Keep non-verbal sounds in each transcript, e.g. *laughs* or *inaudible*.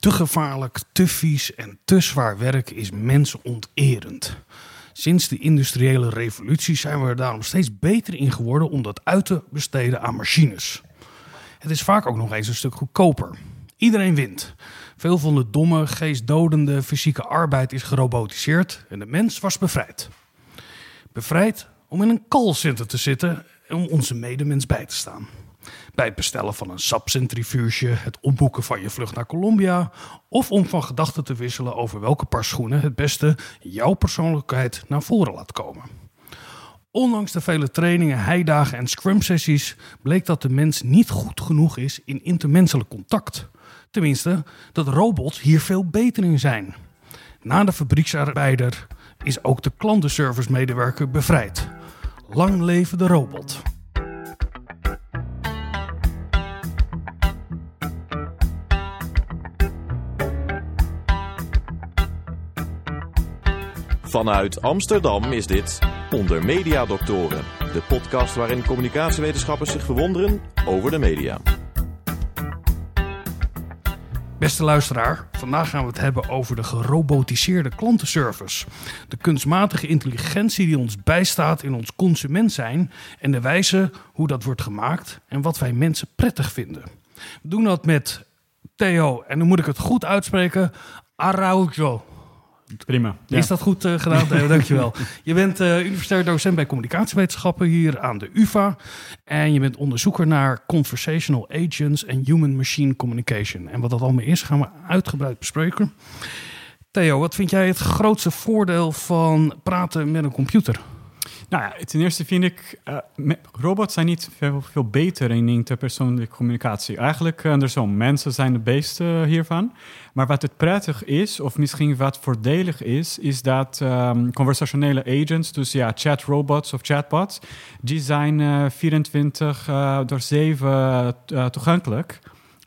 Te gevaarlijk, te vies en te zwaar werk is mensonterend. Sinds de industriële revolutie zijn we er daarom steeds beter in geworden om dat uit te besteden aan machines. Het is vaak ook nog eens een stuk goedkoper. Iedereen wint. Veel van de domme, geestdodende fysieke arbeid is gerobotiseerd en de mens was bevrijd. Bevrijd om in een callcenter te zitten en om onze medemens bij te staan. Bij het bestellen van een sapcentrifuge, het opboeken van je vlucht naar Colombia of om van gedachten te wisselen over welke paar schoenen het beste jouw persoonlijkheid naar voren laat komen. Ondanks de vele trainingen, heidagen en scrum-sessies bleek dat de mens niet goed genoeg is in intermenselijk contact. Tenminste, dat robots hier veel beter in zijn. Na de fabrieksarbeider is ook de klantenservice-medewerker bevrijd. Lang leven de robot. Vanuit Amsterdam is dit Onder Media Doctoren, de podcast waarin communicatiewetenschappers zich verwonderen over de media. Beste luisteraar, vandaag gaan we het hebben over de gerobotiseerde klantenservice. De kunstmatige intelligentie die ons bijstaat in ons consument zijn en de wijze hoe dat wordt gemaakt en wat wij mensen prettig vinden. We doen dat met Theo, en dan moet ik het goed uitspreken, Araujo. Prima. Is dat goed uh, gedaan, Theo? *laughs* Dankjewel. Je bent uh, universitair docent bij communicatiewetenschappen hier aan de UvA. En je bent onderzoeker naar conversational agents en human-machine communication. En wat dat allemaal is, gaan we uitgebreid bespreken. Theo, wat vind jij het grootste voordeel van praten met een computer? Nou ja, ten eerste vind ik, uh, robots zijn niet veel, beter in interpersoonlijke communicatie. Eigenlijk andersom, mensen zijn de beste hiervan. Maar wat het prettig is, of misschien wat voordelig is, is dat um, conversationele agents, dus ja, chatrobots of chatbots, die zijn uh, 24 uh, door 7 toegankelijk.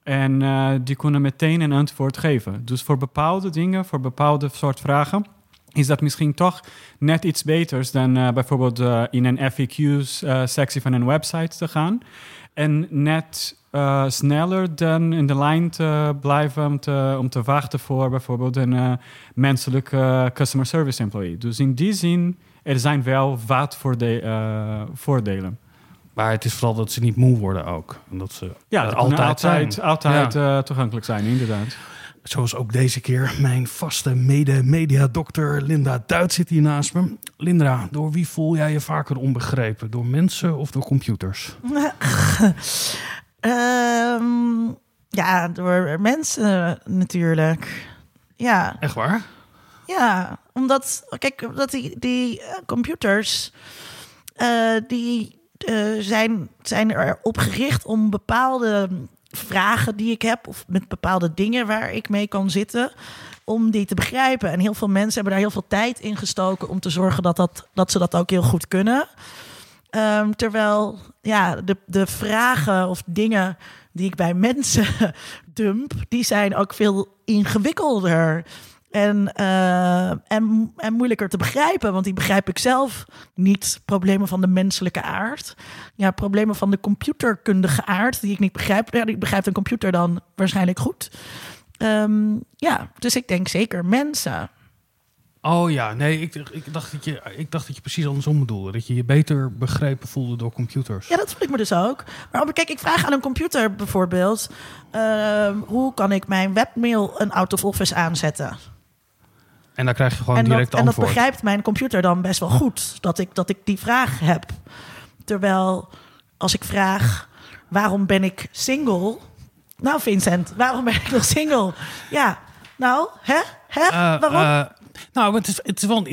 En die kunnen meteen een antwoord geven. Dus voor bepaalde dingen, voor bepaalde soort vragen is dat misschien toch net iets beters dan uh, bijvoorbeeld uh, in een FAQ-sectie uh, van een website te gaan. En net sneller dan in de lijn te blijven om te, om te wachten voor bijvoorbeeld een menselijke customer service employee. Dus in die zin, er zijn wel wat voorde voordelen. Maar het is vooral dat ze niet moe worden ook. En dat ze ja, dat altijd, altijd, altijd ja. toegankelijk zijn, inderdaad. Zoals ook deze keer mijn vaste mede-media-dokter Linda Duits zit hier naast me. Linda, door wie voel jij je vaker onbegrepen? Door mensen of door computers? um, *laughs* ja, door mensen natuurlijk. Ja. Echt waar? Ja, omdat, kijk, dat die, die uh, computers, uh, die uh, zijn, zijn erop gericht om bepaalde vragen die ik heb of met bepaalde dingen waar ik mee kan zitten om die te begrijpen. En heel veel mensen hebben daar heel veel tijd in gestoken om te zorgen dat, dat, dat ze dat ook heel goed kunnen. Um, terwijl ja, de, de vragen of dingen die ik bij mensen *laughs* dump, die zijn ook veel ingewikkelder. En, uh, en, en moeilijker te begrijpen, want die begrijp ik zelf niet. Problemen van de menselijke aard. Ja, problemen van de computerkundige aard, die ik niet begrijp. Ja, die begrijpt een computer dan waarschijnlijk goed. Um, ja, dus ik denk zeker mensen. Oh ja, nee, ik, ik, dacht dat je, ik dacht dat je precies andersom bedoelde. Dat je je beter begrepen voelde door computers. Ja, dat voel ik me dus ook. Maar kijk, ik vraag aan een computer bijvoorbeeld... Uh, hoe kan ik mijn webmail een out of office aanzetten? En dan krijg je gewoon en direct dat, antwoord. En dat begrijpt mijn computer dan best wel goed, dat ik, dat ik die vraag heb. Terwijl als ik vraag, waarom ben ik single? Nou Vincent, waarom ben ik nog single? Ja, nou, hè? hè? Uh, waarom? Uh, nou, het is, het is wel...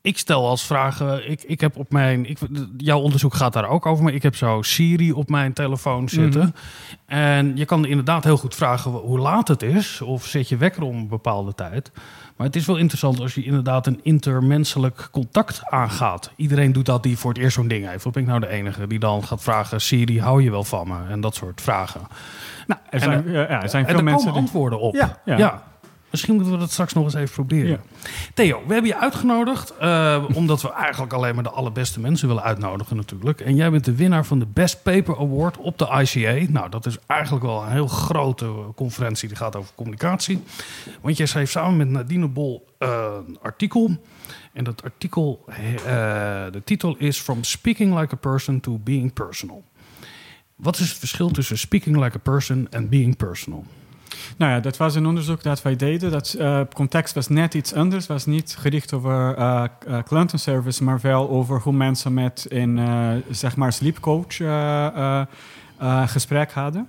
Ik stel als vraag, ik, ik heb op mijn, ik, jouw onderzoek gaat daar ook over, maar ik heb zo Siri op mijn telefoon zitten. Mm -hmm. En je kan inderdaad heel goed vragen hoe laat het is, of zet je wekker om een bepaalde tijd. Maar het is wel interessant als je inderdaad een intermenselijk contact aangaat. Iedereen doet dat die voor het eerst zo'n ding heeft. Of ben ik nou de enige die dan gaat vragen: Siri, hou je wel van me? En dat soort vragen. Nou, er zijn, en, ja, er zijn veel en mensen. komen die... antwoorden op. Ja, ja. ja. Misschien moeten we dat straks nog eens even proberen. Ja. Theo, we hebben je uitgenodigd eh, omdat we eigenlijk alleen maar de allerbeste mensen willen uitnodigen natuurlijk. En jij bent de winnaar van de Best Paper Award op de ICA. Nou, dat is eigenlijk wel een heel grote conferentie die gaat over communicatie. Want jij schreef samen met Nadine Bol eh, een artikel. En dat artikel, eh, de titel is From Speaking Like a Person to Being Personal. Wat is het verschil tussen speaking like a person en being personal? Nou ja, dat was een onderzoek dat wij deden. Dat uh, context was net iets anders. was niet gericht over uh, uh, klantenservice, maar wel over hoe mensen met een zeg maar sleepcoach gesprek hadden.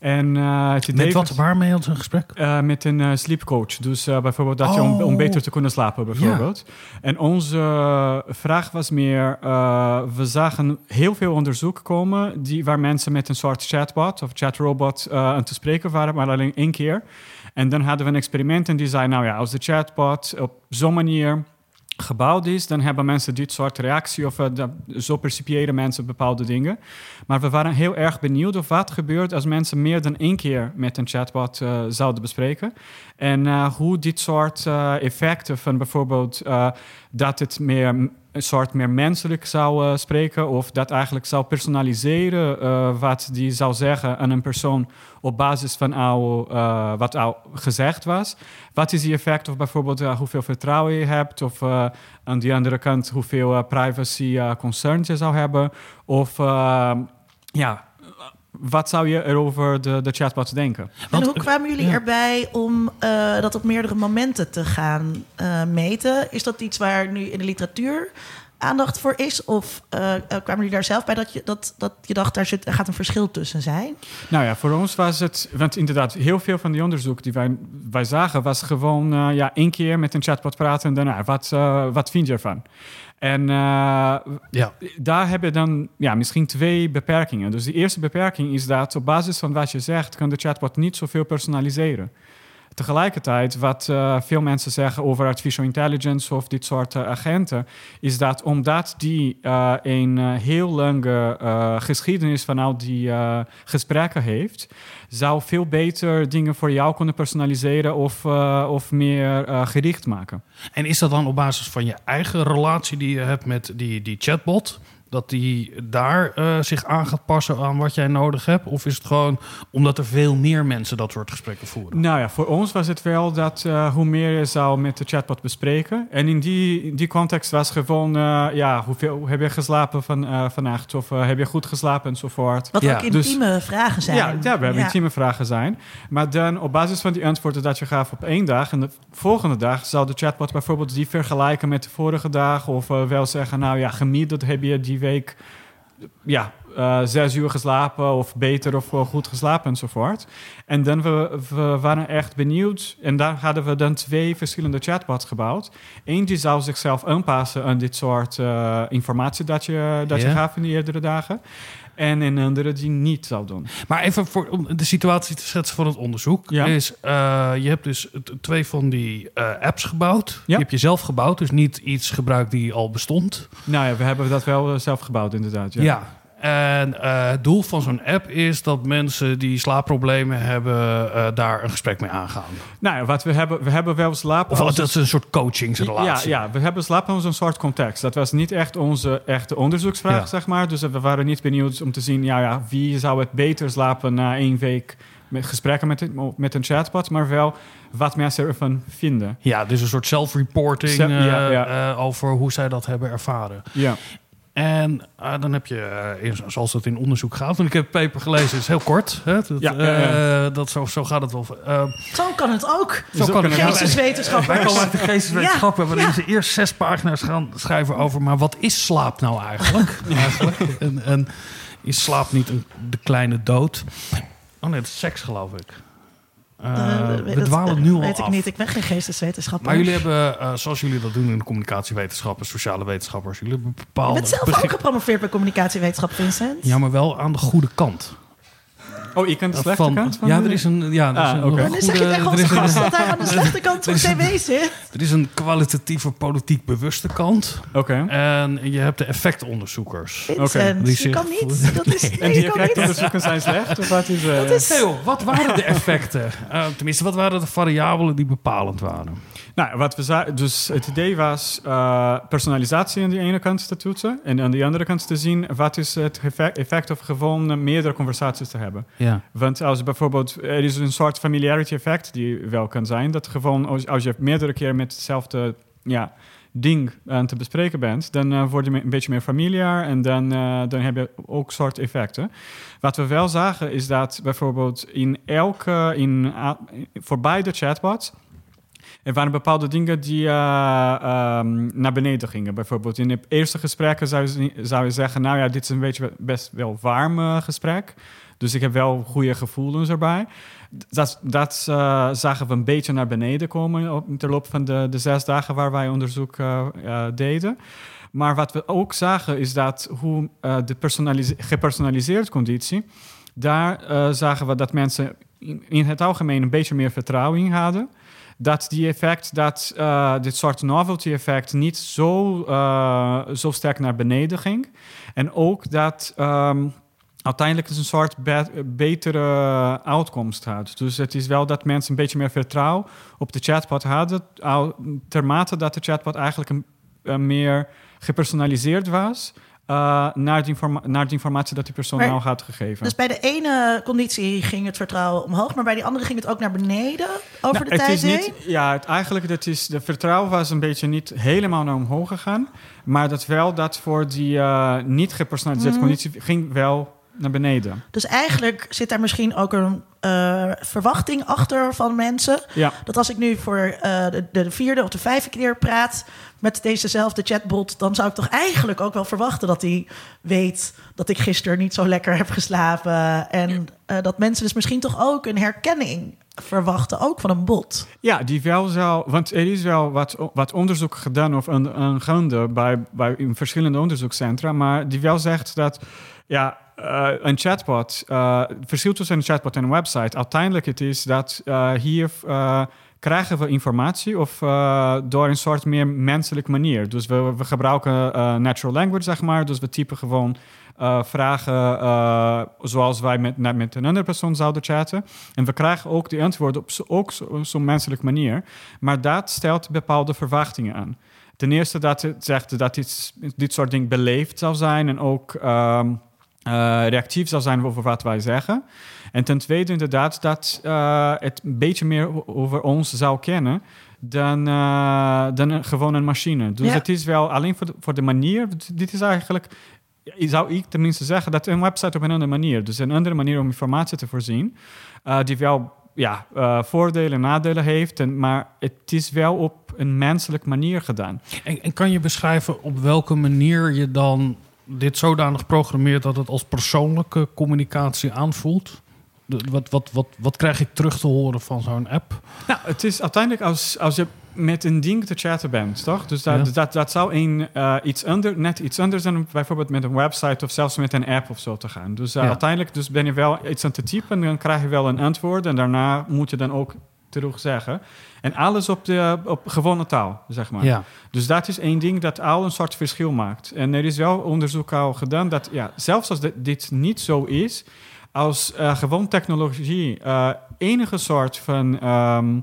En, uh, het met wat, waarmee had een gesprek? Uh, met een uh, sleepcoach. Dus bijvoorbeeld dat je om, om, beter te kunnen slapen, bijvoorbeeld. Ja. En onze vraag was meer... we zagen heel veel onderzoek komen... Die, waar mensen met een soort chatbot of chatrobot aan te spreken waren... maar alleen één keer. En dan hadden we een experiment en die zei... nou ja, als de chatbot op zo'n manier gebouwd is, dan hebben mensen dit soort reactie of uh, zo percipiëren mensen bepaalde dingen. Maar we waren heel erg benieuwd of wat gebeurt als mensen meer dan één keer met een chatbot uh, zouden bespreken. En uh, hoe dit soort effecten van bijvoorbeeld dat het meer een soort meer menselijk zou spreken of dat eigenlijk zou personaliseren wat die zou zeggen aan een persoon op basis van al, wat al gezegd was. Wat is die effect of bijvoorbeeld hoeveel vertrouwen je hebt of aan die andere kant hoeveel privacy concerns je zou hebben of ja, wat zou je erover de, de chatbots denken? En hoe kwamen jullie erbij om uh, dat op meerdere momenten te gaan uh, meten? Is dat iets waar nu in de literatuur aandacht voor is? Of uh, kwamen jullie daar zelf bij dat je, dat, dat je dacht, daar zit, er gaat een verschil tussen zijn? Nou ja, voor ons was het, want inderdaad, heel veel van die onderzoek die wij, wij zagen, was gewoon uh, ja, één keer met een chatbot praten en daarna, wat, uh, wat vind je ervan? En uh, ja. daar heb je dan ja, misschien twee beperkingen. Dus de eerste beperking is dat op basis van wat je zegt, kan de chatbot niet zoveel personaliseren. Tegelijkertijd, wat uh, veel mensen zeggen over artificial intelligence of dit soort uh, agenten, is dat omdat die uh, een heel lange geschiedenis van al die gesprekken heeft, zou veel beter dingen voor jou kunnen personaliseren of, of meer gericht maken. En is dat dan op basis van je eigen relatie die je hebt met die, die chatbot? Dat die daar uh, zich aan gaat passen aan wat jij nodig hebt? Of is het gewoon omdat er veel meer mensen dat soort gesprekken voeren? Nou ja, voor ons was het wel dat uh, hoe meer je zou met de chatbot bespreken. En in die, in die context was gewoon, uh, ja, hoeveel heb je geslapen van, vannacht? Of heb je goed geslapen enzovoort. Wat ja. ook intieme dus, vragen zijn. Ja, ja we hebben ja. intieme vragen zijn. Maar dan op basis van die antwoorden dat je gaf op één dag... en de volgende dag zou de chatbot bijvoorbeeld die vergelijken met de vorige dag... of wel zeggen, nou ja, gemiddeld heb je die week ja, uh, zes uur geslapen of beter of goed geslapen enzovoort. En dan we, we waren echt benieuwd en daar hadden we dan twee verschillende chatbots gebouwd. Eén die zou zichzelf aanpassen aan dit soort uh, informatie dat je, dat yeah. je gaf in de eerdere dagen en een andere die niet zou doen. Maar even voor, om de situatie te schetsen van het onderzoek. Ja. Is, uh, je hebt dus twee van die uh, apps gebouwd. Ja. Die heb je zelf gebouwd, dus niet iets gebruikt die al bestond. Nou ja, we hebben dat wel zelf gebouwd inderdaad. Ja, ja en uh, het doel van zo'n app is dat mensen die slaapproblemen hebben, uh, daar een gesprek mee aangaan. Nou ja, wat we hebben, we hebben wel slaap. Of dat is een soort coachingsrelatie. Ja, ja, we hebben slaap als een soort context. Dat was niet echt onze echte onderzoeksvraag, ja. zeg maar. Dus we waren niet benieuwd om te zien, ja, ja, wie zou het beter slapen na één week met gesprekken met, met een chatbot, maar wel wat mensen ervan vinden. Ja, dus een soort self-reporting Self, ja, ja. uh, over hoe zij dat hebben ervaren. Ja. En uh, dan heb je, uh, zoals dat in onderzoek gaat, want ik heb het paper gelezen, het is heel kort. Hè? Dat, ja, ja, ja. Uh, dat zo, zo gaat het wel. zo kan het ook. Zo, zo kan het Geesteswetenschappers. Wij komen uit de geesteswetenschappen, waarin ja. ze eerst zes pagina's gaan schrijven over, maar wat is slaap nou eigenlijk? *laughs* eigenlijk? En, en is slaap niet een, de kleine dood? Oh nee, het is seks geloof ik. Uh, we dwalen nu al weet ik niet. Ik ben geen geesteswetenschapper. Maar jullie hebben, uh, zoals jullie dat doen in de communicatiewetenschappen, sociale wetenschappers, jullie hebben bepaalde... Je bent zelf ook gepromoveerd bij communicatiewetenschap, Vincent. Ja, maar wel aan de goede kant. Oh, je kent de slechte van, kant van Ja, de- er is een, ja, er is Ah, een oké. En dan zeg je goede- tegen er onze is een- gast dat hij aan de *laughs* slechte kant van tv zit. er is een kwalitatieve politiek bewuste kant. Oké. En je hebt de effectonderzoekers. Vincent, Die je zich kan niet. Dat is, En nee, die je kan niet. effectonderzoeken zijn slecht? Of wat is, eh, Dat is- Theo, wat waren de effecten? Eh, tenminste, wat waren de variabelen die bepalend waren? Nou, wat we za- dus het idee was eh, personalisatie aan die ene kant te toetsen en aan die andere kant te zien wat is het effect, of gewoon meerdere conversaties te hebben. Ja. Want als bijvoorbeeld, er is een soort familiarity effect die wel kan zijn, dat gewoon als, als je meerdere keren met hetzelfde ja, ding aan te bespreken bent, dan eh, word je een beetje meer familiar en dan, eh, dan heb je ook soort effecten. Wat we wel zagen is dat bijvoorbeeld in elke, in, voor beide chatbots, er waren bepaalde dingen die eh, ehm, naar beneden gingen. Bijvoorbeeld in de eerste gesprekken zou je, zeggen... nou ja, dit is een beetje best wel warm eh, gesprek. Dus ik heb wel goede gevoelens erbij. Dat, dat eh, zagen we een beetje naar beneden komen... op ter loop van de, de zes dagen waar wij onderzoek deden. Maar wat we ook zagen is dat hoe de personalise- gepersonaliseerde conditie... daar zagen we dat mensen in, in het algemeen een beetje meer vertrouwen in hadden dat die effect, dat eh, dit soort novelty effect niet zo, eh, zo sterk naar beneden ging. En ook dat ehm, uiteindelijk een soort be- betere uitkomst had. Dus het is wel dat mensen een beetje meer vertrouwen op de chatbot hadden, termate dat de chatbot eigenlijk een meer gepersonaliseerd was. Eh, naar, de informatie dat die persoon Maar- nou had gegeven. Dus bij de ene conditie ging het vertrouwen omhoog, maar bij die andere ging het ook naar beneden over Nou, de het tijd is heen. niet, ja, het, eigenlijk dat is, de vertrouwen was een beetje niet helemaal naar omhoog gegaan. Maar dat wel dat voor die eh, niet gepersonaliseerde Mhm. conditie ging wel naar beneden. Dus eigenlijk zit daar misschien ook een eh, verwachting achter van mensen. Ja, Dat als ik nu voor de, de vierde of de vijfde keer praat met dezezelfde chatbot, dan zou ik toch eigenlijk ook wel verwachten dat hij weet dat ik gisteren niet zo lekker heb geslapen. En eh, dat mensen dus misschien toch ook een herkenning verwachten, ook van een bot. ja die wel zou... Want er is wel wat, wat onderzoek gedaan of een, een gaande bij, bij in verschillende onderzoekscentra. Maar die wel zegt dat... Ja, eh, een chatbot, eh, het verschil tussen een chatbot en een website, uiteindelijk het is dat eh, hier eh, krijgen we informatie of eh, door een soort meer menselijke manier. Dus we, we gebruiken eh, natural language, zeg maar. Dus we typen gewoon eh, vragen zoals wij met, met een andere persoon zouden chatten. En we krijgen ook die antwoorden op zo, ook zo- zo'n menselijke manier. Maar dat stelt bepaalde verwachtingen aan. Ten eerste dat het zegt dat dit, dit soort dingen beleefd zal zijn en ook ehm, eh, reactief zal zijn over wat wij zeggen. En ten tweede inderdaad dat eh, het een beetje meer over ons zou kennen dan, eh, dan een, gewoon een machine. Dus Ja. het is wel alleen voor de, voor de manier. Dit is eigenlijk, zou ik tenminste zeggen, dat een website op een andere manier. Dus een andere manier om informatie te voorzien, eh, die wel ja, eh, voordelen en nadelen heeft. En, maar het is wel op een menselijke manier gedaan. En, en kan je beschrijven op welke manier je dan dit zodanig programmeert dat het als persoonlijke communicatie aanvoelt? Wat, wat, wat, wat krijg ik terug te horen van zo'n app? Nou, het is uiteindelijk als, als je met een ding te chatten bent, toch? Dus dat, Ja. dat, dat zou een, eh, iets ander, net iets anders dan bijvoorbeeld met een website of zelfs met een app of zo te gaan. Dus eh, Ja. uiteindelijk dus ben je wel iets aan te typen en dan krijg je wel een antwoord en daarna moet je dan ook terug zeggen. En alles op, de, op gewone taal, zeg maar. Ja. Dus dat is één ding dat al een soort verschil maakt. En er is wel onderzoek al gedaan dat ja, zelfs als dit niet zo is, als eh, gewoon technologie eh, enige soort van, ehm,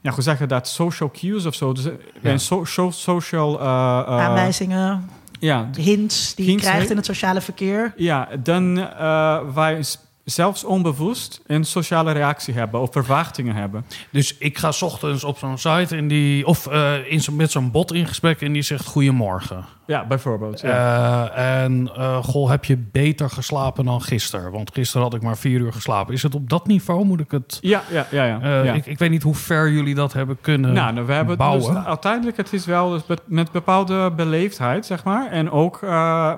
ja, hoe zeg je dat, social cues of zo, dus eh, Ja. een so, so- social... eh, eh, Aanwijzingen, Ja, hints die je krijgt in het sociale verkeer. ja, dan eh wij zelfs onbewust een sociale reactie hebben of verwachtingen hebben. Dus ik ga 's ochtends op zo'n site en die, of eh, in zo, met zo'n bot in gesprek en die zegt goedemorgen. Ja, bijvoorbeeld. Ja. Eh, en eh, goh, heb je beter geslapen dan gisteren? Want gisteren had ik maar vier uur geslapen. Is het op dat niveau? Moet ik het... ja, ja, ja. ja, ja. ik, ik weet niet hoe ver jullie dat hebben kunnen Nou, nou, we hebben bouwen. dus uiteindelijk het is wel dus met bepaalde beleefdheid, zeg maar. En ook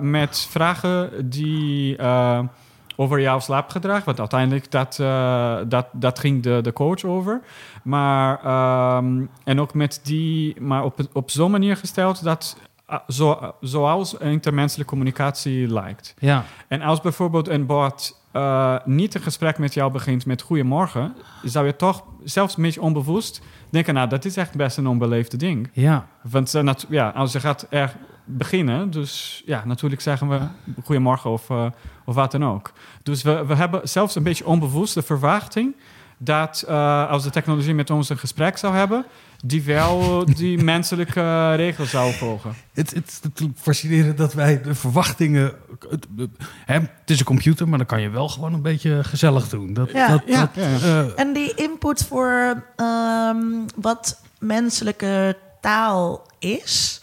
met vragen die over jouw slaapgedrag. Want uiteindelijk dat, eh, dat, dat ging de, de coach over. Maar ehm, en ook met die, maar op, op zo'n manier gesteld dat ah, zo, zoals intermenselijke communicatie lijkt. Ja, En als bijvoorbeeld een bot eh, niet een gesprek met jou begint met goedemorgen, zou je toch zelfs een beetje onbewust denken, nou, dat is echt best een onbeleefde ding. Ja, Want eh, ja, als je gaat er beginnen, dus ja, natuurlijk zeggen we goedemorgen of, eh, of wat dan ook. Dus we, we hebben zelfs een beetje onbewust de verwachting dat eh, als de technologie met ons een gesprek zou hebben, die wel *laughs* die menselijke regels zou volgen. het, het is natuurlijk fascinerend dat wij de verwachtingen... Het, hè, het is een computer, maar dan kan je wel gewoon een beetje gezellig doen. Dat, Ja. dat, Ja, dat, ja, ja. eh, En die input voor ehm, wat menselijke taal is.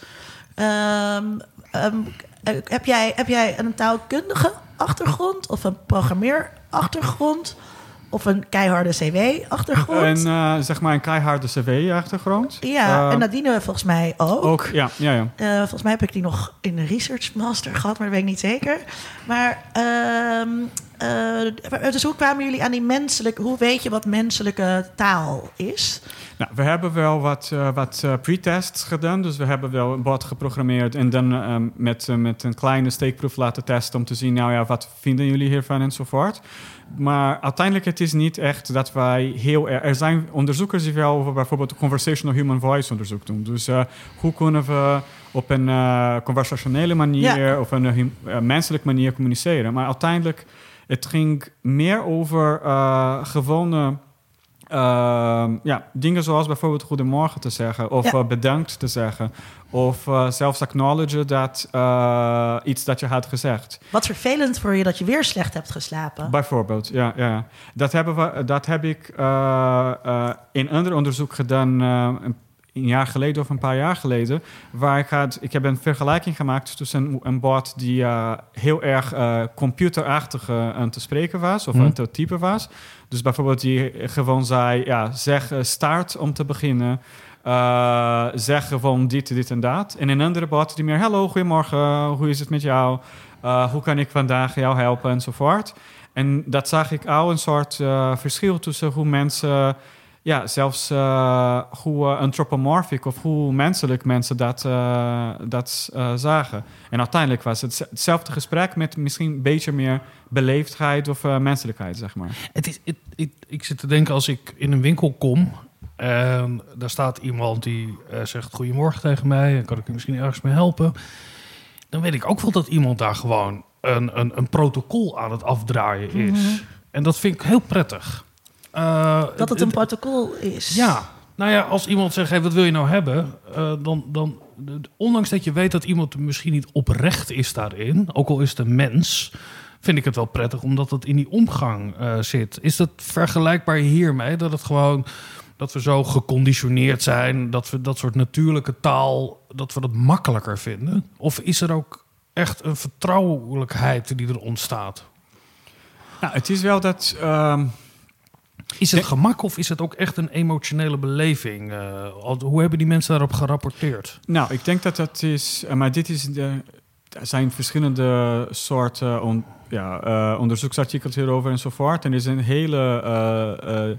Ehm, ehm, eh, heb, jij, heb jij een taalkundige achtergrond of een programmeerachtergrond of een keiharde CW-achtergrond? En eh, zeg maar een keiharde cv-achtergrond. ja, Eh, en Nadine volgens mij ook. ook. Ja, ja, ja. Eh, volgens mij heb ik die nog in de research master gehad, maar dat weet ik niet zeker. Maar ehm, eh, dus hoe kwamen jullie aan die menselijke... Hoe weet je wat menselijke taal is? Nou, we hebben wel wat, eh, wat eh, pre-tests gedaan. Dus we hebben wel een bot geprogrammeerd en dan met, eh, met een kleine steekproef laten testen om te zien, nou ja, wat vinden jullie hiervan enzovoort. Maar uiteindelijk het is niet echt dat wij heel erg... Er zijn onderzoekers die wel over bijvoorbeeld conversational human voice onderzoek doen. Dus eh, hoe kunnen we op een eh, conversationele manier Ja. of een menselijke manier communiceren. Maar uiteindelijk, het ging meer over uh, gewone... Uh, ja, dingen zoals bijvoorbeeld goedemorgen te zeggen of Ja. uh, bedankt te zeggen of zelfs acknowledgen dat iets dat je had gezegd. Wat vervelend voor je dat je weer slecht hebt geslapen. Bijvoorbeeld, ja. ja. Dat, hebben we, dat heb ik in ander onderzoek gedaan een, een jaar geleden of een paar jaar geleden. Waar ik, had, ik heb een vergelijking gemaakt tussen een, een bot die heel erg computerachtig aan te spreken was of Hmm. aan te typen was. Dus bijvoorbeeld die gewoon zei, ja, zeg start om te beginnen. Uh, zeg gewoon dit, dit en dat. En een andere bot die meer, hallo, goedemorgen, hoe is het met jou? Uh, hoe kan ik vandaag jou helpen enzovoort. En dat zag ik al een soort uh, verschil tussen hoe mensen, ja, zelfs uh, hoe anthropomorphic of hoe menselijk mensen dat, uh, dat zagen. En uiteindelijk was het hetzelfde gesprek met misschien een beetje meer beleefdheid of menselijkheid, zeg maar. Het is, het, het, ik zit te denken als ik in een winkel kom en daar staat iemand die zegt goedemorgen tegen mij en kan ik u misschien ergens mee helpen dan weet ik ook wel dat iemand daar gewoon een, een, een protocol aan het afdraaien is. Mm -hmm. En dat vind ik heel prettig. Uh, dat het een protocol is. Ja, nou ja, als iemand zegt, hey, wat wil je nou hebben? Uh, dan, dan, ondanks dat je weet dat iemand misschien niet oprecht is daarin, ook al is het een mens, vind ik het wel prettig omdat het in die omgang uh, zit. Is dat vergelijkbaar hiermee? Dat het gewoon dat we zo geconditioneerd zijn, dat we dat soort natuurlijke taal, dat we dat makkelijker vinden? Of is er ook echt een vertrouwelijkheid die er ontstaat? Nou, het is wel dat. Uh, is het gemak of is het ook echt een emotionele beleving? Uh, hoe hebben die mensen daarop gerapporteerd? Nou, ik denk dat dat is. Uh, maar dit is de. Er zijn verschillende soorten on, ja, uh, onderzoeksartikels hierover enzovoort. En er is een hele.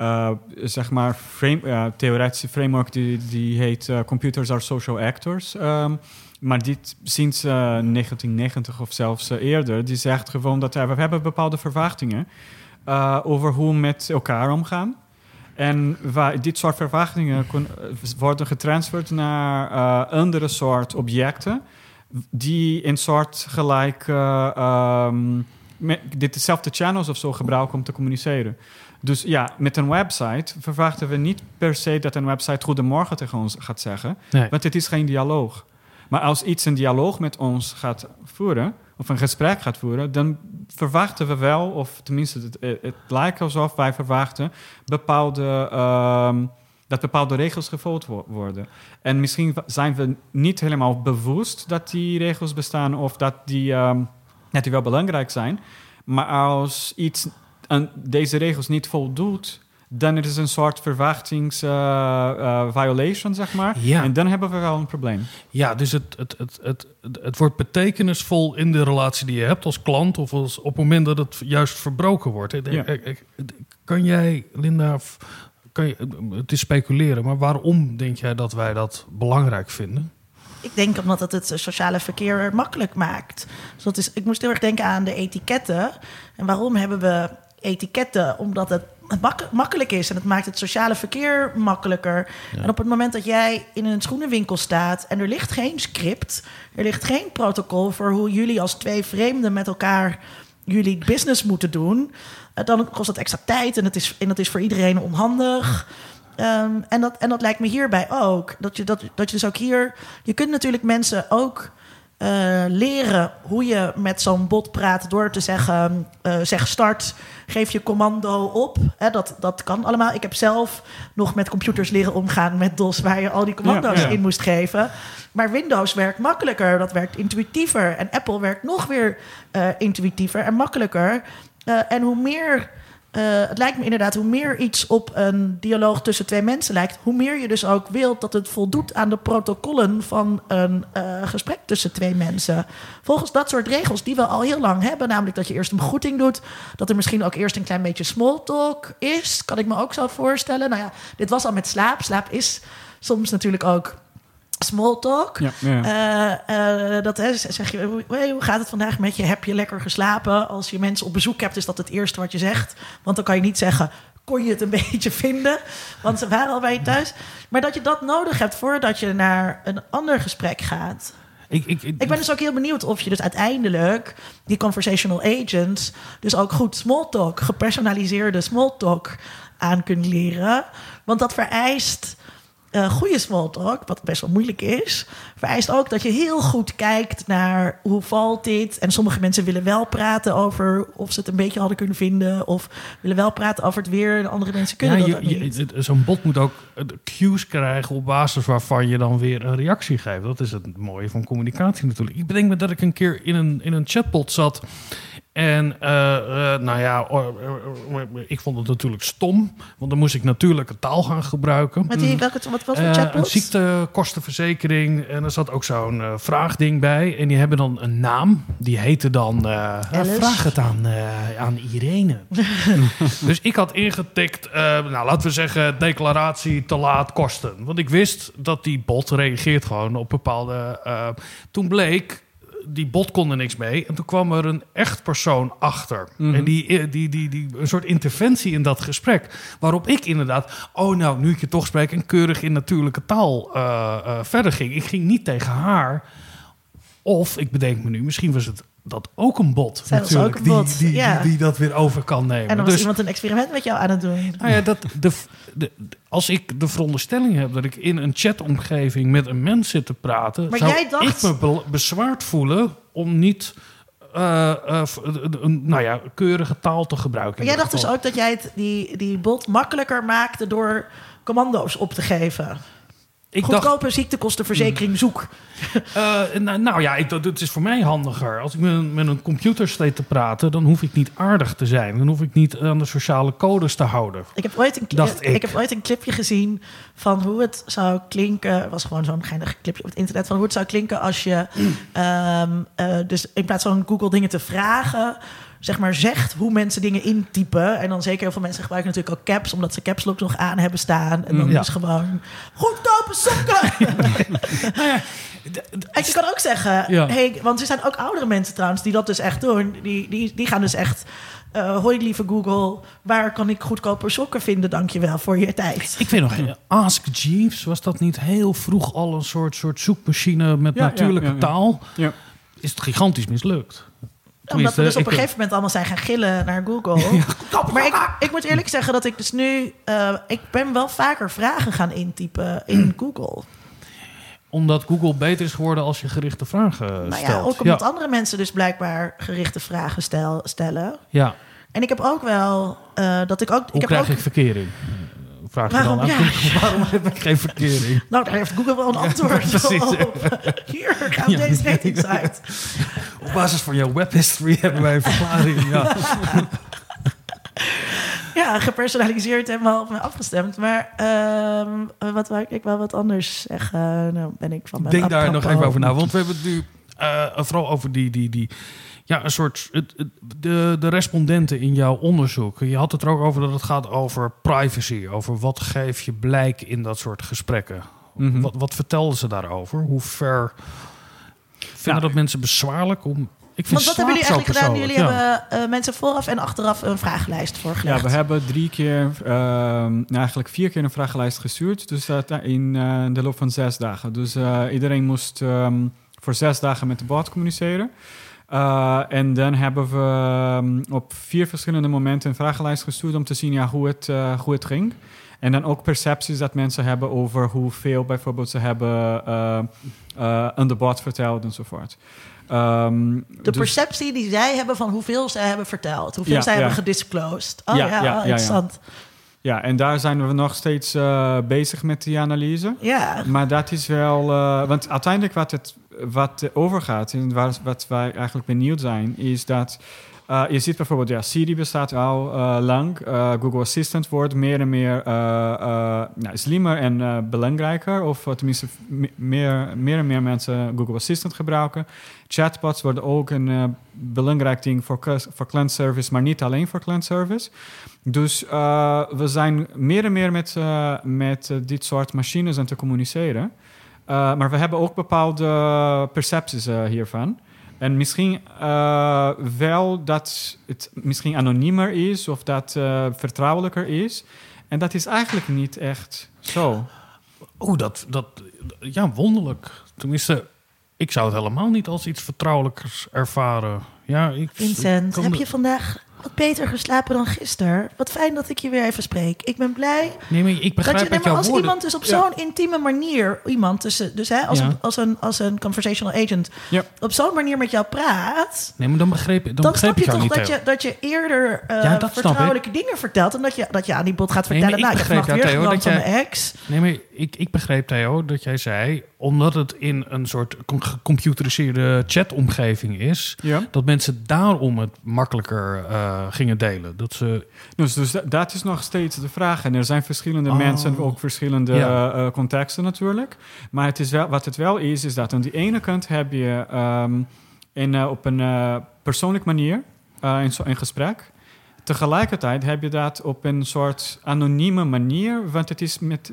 Uh, zeg maar, frame, theoretische framework die, die heet Computers are Social Actors. Um, maar dit sinds 1990 of zelfs eerder, die zegt gewoon dat we hebben bepaalde verwachtingen over hoe we met elkaar omgaan. En waar dit soort verwachtingen kon, worden getransferd naar andere soort objecten die een soort gelijk um, dit dezelfde channels of zo gebruiken om te communiceren. Dus ja, met een website verwachten we niet per se dat een website goedemorgen tegen ons gaat zeggen. Nee. Want het is geen dialoog. Maar als iets een dialoog met ons gaat voeren, of een gesprek gaat voeren, dan verwachten we wel, of tenminste, het, het lijkt alsof wij verwachten bepaalde, um, dat bepaalde regels gevolgd wo worden. En misschien zijn we niet helemaal bewust dat die regels bestaan of dat die, um, dat die wel belangrijk zijn. Maar als iets aan deze regels niet voldoet, dan is het een soort verwachtings uh, uh, violation, zeg maar. Ja. En dan hebben we wel een probleem. Ja, dus het, het, het, het, het wordt betekenisvol in de relatie die je hebt als klant... of als, op het moment dat het juist verbroken wordt. Ja. Kan jij, Linda... Kan je, het is speculeren, maar waarom denk jij dat wij dat belangrijk vinden? Ik denk omdat het het sociale verkeer makkelijk maakt. Dus dat is, ik moest heel erg denken aan de etiketten. En waarom hebben we etiketten? Omdat het mak makkelijk is en het maakt het sociale verkeer makkelijker. En op het moment dat jij in een schoenenwinkel staat en er ligt geen script, er ligt geen protocol voor hoe jullie als twee vreemden met elkaar jullie business moeten doen, eh, dan kost dat extra tijd en, het is, en dat is voor iedereen onhandig. Ehm, en, dat, en dat lijkt me hierbij ook. Dat je, dat, dat je dus ook hier. Je kunt natuurlijk mensen ook eh, leren hoe je met zo'n bot praat door te zeggen: eh, zeg start, geef je commando op. Hè, dat, dat kan allemaal. Ik heb zelf nog met computers leren omgaan met DOS, waar je al die commando's Ja, ja. in moest geven. Maar Windows werkt makkelijker, dat werkt intuïtiever. En Apple werkt nog weer eh, intuïtiever en makkelijker. En hoe meer. Eh, het lijkt me inderdaad, hoe meer iets op een dialoog tussen twee mensen lijkt, hoe meer je dus ook wilt dat het voldoet aan de protocollen van een eh, gesprek tussen twee mensen. Volgens dat soort regels die we al heel lang hebben, namelijk dat je eerst een begroeting doet, dat er misschien ook eerst een klein beetje small talk is, kan ik me ook zo voorstellen. Nou ja, dit was al met slaap. Slaap is soms natuurlijk ook small talk. Ja, ja. Eh, eh, dat hè, zeg je, hoe, hey, hoe gaat het vandaag met je? Heb je lekker geslapen? Als je mensen op bezoek hebt, is dat het eerste wat je zegt. Want dan kan je niet zeggen, kon je het een *laughs* beetje vinden? Want ze waren al bij je thuis. Maar dat je dat nodig hebt voordat je naar een ander gesprek gaat. Ik, ik, Ik ben dus ook heel benieuwd of je dus uiteindelijk die conversational agents dus ook goed small talk, gepersonaliseerde small talk aan kunt leren. Want dat vereist eh goede small talk, wat best wel moeilijk is. Vereist ook dat je heel goed kijkt naar hoe valt dit. En sommige mensen willen wel praten over of ze het een beetje hadden kunnen vinden. Of willen wel praten over het weer. En andere mensen kunnen ja, dat je- niet. Zo'n bot moet ook eh, cues krijgen op basis waarvan je dan weer een reactie geeft. Dat is het mooie van communicatie natuurlijk. Ik bedenk me dat ik een keer in een, in een chatbot zat. En eh, eh, nou ja, ik vond het natuurlijk stom. Want dan moest ik natuurlijke taal gaan gebruiken. Met die, welke, wat was voor Eh, chatbot? een ziektekostenverzekering. En er zat ook zo'n vraagding bij. En die hebben dan een naam. Die heette dan... vraag het aan, aan Irene. *laughs* dus ik had ingetikt... nou, laten we zeggen... declaratie te laat kosten. Want ik wist dat die bot reageert gewoon op bepaalde... toen bleek... Die bot kon er niks mee. En toen kwam er een echt persoon achter. En die, eh, die, die, die, een soort interventie in dat gesprek. Waarop ik inderdaad, oh nou, nu ik je toch spreek... en keurig in natuurlijke taal eh, eh, verder ging. Ik ging niet tegen haar. Of, ik bedenk me nu, misschien was het dat ook een bot. Zij natuurlijk, ook een bot, die, die, ja. die, die dat weer over kan nemen. en dan was dus, iemand een experiment met jou aan het doen. nou ja, dat, de, de, als ik de veronderstelling heb dat ik in een chatomgeving met een mens zit te praten, Maar zou jij dacht- ik me be- bezwaard voelen om niet eh, eh, een, nou ja, keurige taal te gebruiken. Maar jij dacht dus ook dat jij het, die, die bot makkelijker maakte door commando's op te geven. Ik dacht, Goedkope ziektekostenverzekering zoek. eh, nou, nou ja, ik, dat, het is voor mij handiger. Als ik met een, met een computer steed te praten, dan hoef ik niet aardig te zijn. Dan hoef ik niet aan de sociale codes te houden. Ik heb, ooit een, Dacht ik. ik. heb ooit een clipje gezien van hoe het zou klinken. Het was gewoon zo'n geinig clipje op het internet. Van hoe het zou klinken als je. *clears throat* ehm, eh, dus in plaats van Google dingen te vragen. Zeg maar zegt hoe mensen dingen intypen. En dan zeker heel veel mensen gebruiken natuurlijk ook caps. Omdat ze caps lock nog aan hebben staan. En dan Mm, ja. is gewoon goedkope sokken. *laughs* En je kan ook zeggen, Ja. hey, want er zijn ook oudere mensen trouwens die dat dus echt doen. Die, die, die gaan dus echt, eh hoi lieve Google, waar kan ik goedkope sokken vinden? Dankjewel voor je tijd. Ik weet nog, *laughs* Ask Jeeves, was dat niet heel vroeg al een soort, soort zoekmachine met natuurlijke taal? Ja. Is het gigantisch mislukt. Omdat we dus op een gegeven moment allemaal zijn gaan gillen naar Google. *laughs* maar ik, ik moet eerlijk zeggen dat ik dus nu... eh, ik ben wel vaker vragen gaan intypen in Google. Omdat Google beter is geworden als je gerichte vragen Nou ja, stelt. ook omdat andere mensen dus blijkbaar gerichte vragen stel, stellen. Ja. En ik heb ook wel eh, dat ik ook... Hoe ik heb krijg ook, ik verkering? Vraag je Waarom? dan aan Ja. Google, *laughs* waarom heb ik geen verkering? Nou, daar heeft Google wel een antwoord *laughs* precies, op. *laughs* Hier, gaan we deze dating site. Op basis van jouw webhistory hebben wij een verklaring. Ja. Ja, gepersonaliseerd en wel op me afgestemd. Maar ehm, wat wou ik, ik wel wat anders zeggen? Nou ben ik van mijn Denk daar nog even over na. Want we hebben het nu eh, vooral over die, die, die ja, een soort het, het- de, de respondenten in jouw onderzoek. Je had het er ook over dat het gaat over privacy. Over wat geef je blijk in dat soort gesprekken. Mhm. Wat, wat vertelden ze daarover? Hoe ver vinden Nou, dat mensen bezwaarlijk om... Ik vind Want wat hebben jullie eigenlijk gedaan? Jullie ja. hebben eh, mensen vooraf en achteraf een vragenlijst Ja, voorgelegd. we hebben drie keer, ehm, nou eigenlijk vier keer een vragenlijst gestuurd. Dus dat in eh, de loop van zes dagen. Dus eh, iedereen moest ehm, voor zes dagen met de bot communiceren. Eh, en dan hebben we ehm, op vier verschillende momenten een vragenlijst gestuurd om te zien ja, hoe, het, eh, hoe het ging. En dan ook percepties dat mensen hebben over hoeveel bijvoorbeeld ze hebben eh, eh, aan de bot verteld enzovoort. Ehm, De dus- perceptie die zij hebben van hoeveel zij hebben verteld. Hoeveel Ja, zij ja. hebben gedisclosed. Oh ja, interessant. Ja, en daar zijn we nog steeds bezig met die analyse. Ja. Maar dat is wel... want uiteindelijk wat het wat er overgaat... en waar, wat wij eigenlijk benieuwd zijn... is dat... eh, je ziet bijvoorbeeld, ja, Siri bestaat al eh, lang. Eh, Google Assistant wordt meer en meer uh, uh, nou, slimmer en uh, belangrijker. Of uh, tenminste, meer, meer en meer mensen Google Assistant gebruiken. Chatbots worden ook een uh, belangrijk ding voor, voor klantservice, maar niet alleen voor klantservice. Dus uh, we zijn meer en meer met, uh, met dit soort machines aan te communiceren. Uh, maar we hebben ook bepaalde percepties uh, hiervan. En misschien uh, wel dat het misschien anoniemer is of dat uh, vertrouwelijker is. En dat is eigenlijk niet echt zo. Oh, dat, dat, ja, wonderlijk. Tenminste, ik zou het helemaal niet als iets vertrouwelijkers ervaren. Ja, ik, Vincent, ik heb je vandaag wat beter geslapen dan gisteren? Wat fijn dat ik je weer even spreek. Ik ben blij. Nee, maar ik begrijp dat je, nee, maar als woorden... iemand dus op zo'n intieme manier, iemand tussen, dus hè, als, Ja. een, als, een, als een conversational agent, Ja. op zo'n manier met jou praat, Nee, maar dan begreep, dan dan begreep snap je toch niet. dat je, dat je eerder eh, vertrouwelijke dingen vertelt en dat je, dat je aan die bot gaat Nee, vertellen. maar ik nou, ik heb vannacht weer dat van mijn ex. Nee, maar ik, ik begreep, Theo, dat jij zei... omdat het in een soort com- gecomputeriseerde chatomgeving is... Ja. dat mensen daarom het makkelijker eh, gingen delen. Dat ze... Dus, dus da- dat is nog steeds de vraag. En er zijn verschillende Oh. mensen, ook verschillende Ja. eh, contexten natuurlijk. Maar het is wel, wat het wel is, is dat aan de ene kant heb je ehm, in, eh, op een eh, persoonlijke manier eh, in, zo- in gesprek. Tegelijkertijd heb je dat op een soort anonieme manier, want het is met,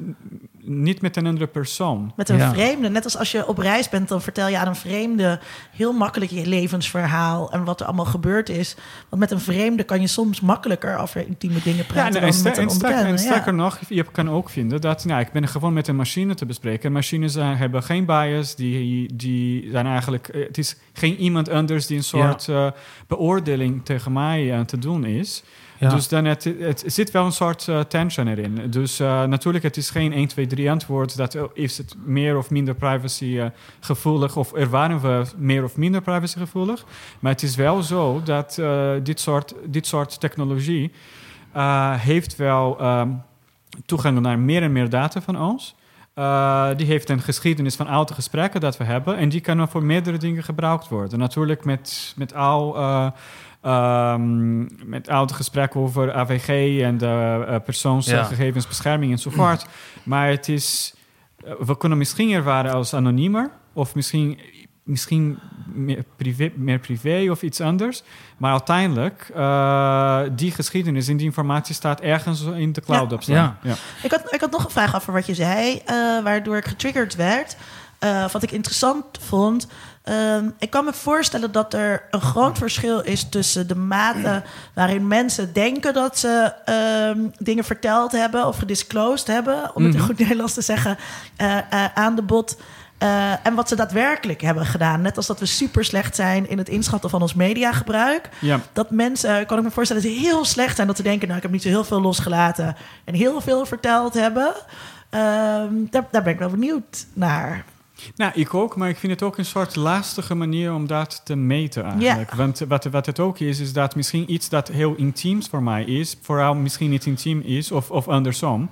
niet met een andere persoon. Met een Ja. vreemde. Net als als je op reis bent, dan vertel je aan een vreemde heel makkelijk je levensverhaal en wat er allemaal gebeurd is. Want met een vreemde kan je soms makkelijker over intieme dingen praten dan en, ster- met een en, ja. sterker nog, je kan ook vinden dat nou, ik ben gewoon met een machine te bespreken. Machines eh, hebben geen bias, die, die zijn eigenlijk, eh, het is geen iemand anders die een soort eh, beoordeling tegen mij aan te doen is. Dus dan het, zit wel een soort eh, tension erin. Dus eh, natuurlijk, het is geen 1, 2, 3 antwoord. Dat is het meer of minder privacy eh, gevoelig of ervaren we meer of minder privacy gevoelig. Maar het is wel zo dat dit, soort, dit soort technologie heeft wel ehm, toegang naar meer en meer data van ons. Uh, die heeft een geschiedenis van oude gesprekken dat we hebben. En die kan voor meerdere dingen gebruikt worden. Natuurlijk met, met al... Uh, um, met oude gesprekken over AVG en de uh, persoonsgegevensbescherming enzovoort. maar het is... uh, we kunnen misschien ervaren als anoniemer. Of misschien, misschien meer, privé, meer privé of iets anders. Maar uiteindelijk, uh, die geschiedenis en die informatie staat ergens in de cloud Ja. op staan. Ja. Ja. Ik, had, ik had nog een vraag over wat je zei, uh, waardoor ik getriggerd werd. Uh, wat ik interessant vond. Um, ik kan me voorstellen dat er een groot verschil is tussen de mate waarin mensen denken dat ze um, dingen verteld hebben of gedisclosed hebben, om het in goed Nederlands te zeggen, uh, uh, aan de bot. Uh, en wat ze daadwerkelijk hebben gedaan. Net als dat we super slecht zijn in het inschatten van ons mediagebruik. Ja. Dat mensen, kan ik me voorstellen, dat ze heel slecht zijn. Dat ze denken, nou, ik heb niet zo heel veel losgelaten. En heel veel verteld hebben. Um, daar, daar ben ik wel benieuwd naar. Nou, ik ook, maar ik vind het ook een soort lastige manier om dat te meten eigenlijk. Want wat, wat het ook is, is dat misschien iets dat heel intiems voor mij is, vooral misschien niet intiem is, of, of andersom.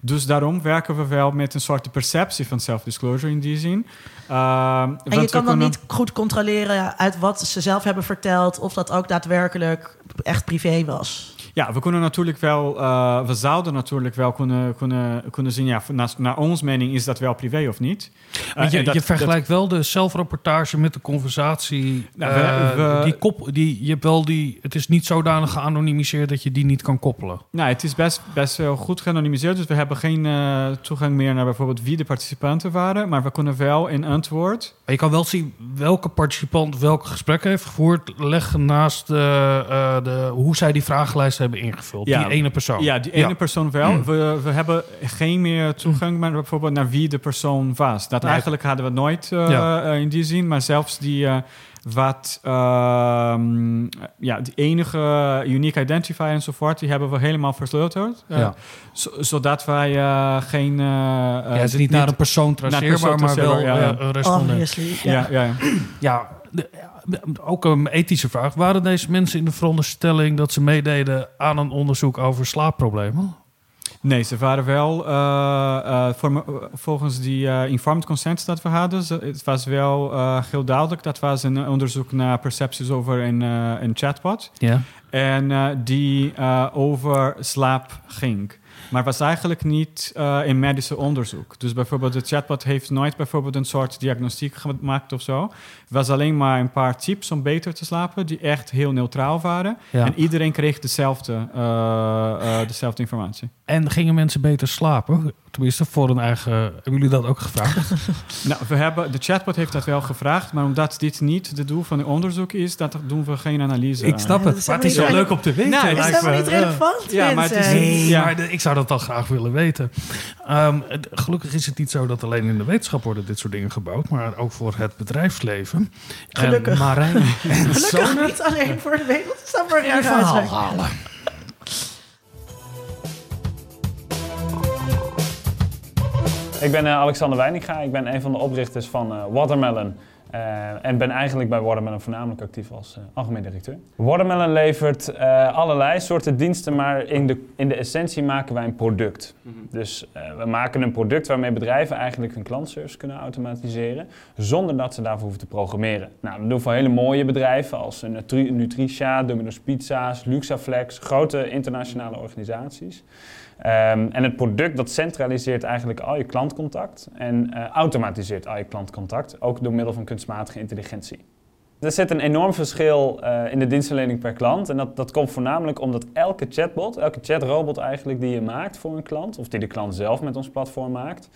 Dus daarom werken we wel met een soort perceptie van self-disclosure in die zin. Uh, en je kan dan niet goed controleren uit wat ze zelf hebben verteld, of dat ook daadwerkelijk echt privé was. Ja, we kunnen natuurlijk wel, uh, we zouden natuurlijk wel kunnen, kunnen, kunnen zien, ja, naar, naar ons mening is dat wel privé of niet. Uh, je, dat, je, vergelijkt wel de zelfrapportage met de conversatie. Nou, we, we, die kop, die, je hebt wel die, het is niet zodanig geanonimiseerd dat je die niet kan koppelen. Nou, het is best, best wel goed geanonimiseerd, dus we hebben geen toegang meer naar bijvoorbeeld wie de participanten waren, maar we kunnen wel in antwoord. Je kan wel zien welke participant welke gesprekken heeft gevoerd, leggen naast de, de, hoe zij die vragenlijst hebben ingevuld. Ja, die ene persoon. Ja, die ene persoon wel. Mm. We, we hebben geen meer toegang maar bijvoorbeeld naar wie de persoon was. Dat eigenlijk hadden we nooit uh, in die zin, maar zelfs die uh, wat ehm, ja, die enige unique identifier enzovoort, die hebben we helemaal versleuteld. Ja. zodat wij geen. ja, het is niet naar een persoon traceerbaar, maar wel ja, een respondent. Ja, ja, ja. ja ook een ethische vraag. Waren deze mensen in de veronderstelling dat ze meededen aan een onderzoek over slaapproblemen? Nee, ze waren wel, uh, uh, volgens die uh, informed consent dat we hadden, het was wel heel duidelijk. Dat was een onderzoek naar percepties over een, een chatbot. Ja. En die over slaap ging. Maar was eigenlijk niet in medische onderzoek. Dus bijvoorbeeld de chatbot heeft nooit bijvoorbeeld een soort diagnostiek gemaakt of zo. Het was alleen maar een paar tips om beter te slapen, die echt heel neutraal waren. En iedereen kreeg dezelfde, uh, dezelfde informatie. En gingen mensen beter slapen? Tenminste, voor een eigen. Hebben jullie dat ook gevraagd? *laughs* nou, we hebben, de chatbot heeft dat wel gevraagd, maar omdat dit niet de doel van het onderzoek is, dat doen we geen analyse. Ik snap het, maar het is zo leuk om te weten. Nou, is dat niet relevant? Ja, maar, het is, nee, ja. maar ik zou dat dan graag willen weten. Um, gelukkig is het niet zo dat alleen in de wetenschap worden dit soort dingen gebouwd, maar ook voor het bedrijfsleven. Gelukkig. *laughs* En Marijn gelukkig niet alleen voor de maar een verhaal halen. Ik ben uh, Alexander Weininga. Ik ben een van de oprichters van uh, Watermelon. Uh, en ben eigenlijk bij Watermelon voornamelijk actief als algemeen directeur. Watermelon levert allerlei soorten diensten, maar in de, in de essentie maken wij een product. Mm -hmm. Dus we maken een product waarmee bedrijven eigenlijk hun klantservice kunnen automatiseren, zonder dat ze daarvoor hoeven te programmeren. Nou, dat doen we voor hele mooie bedrijven als Nutricia, Domino's Pizza's, Luxaflex, grote internationale organisaties. Um, en het product dat centraliseert eigenlijk al je klantcontact en uh, automatiseert al je klantcontact, ook door middel van kunstmatige intelligentie. Er zit een enorm verschil uh, in de dienstverlening per klant. En dat, dat komt voornamelijk omdat elke chatbot, elke chatrobot eigenlijk die je maakt voor een klant, of die de klant zelf met ons platform maakt,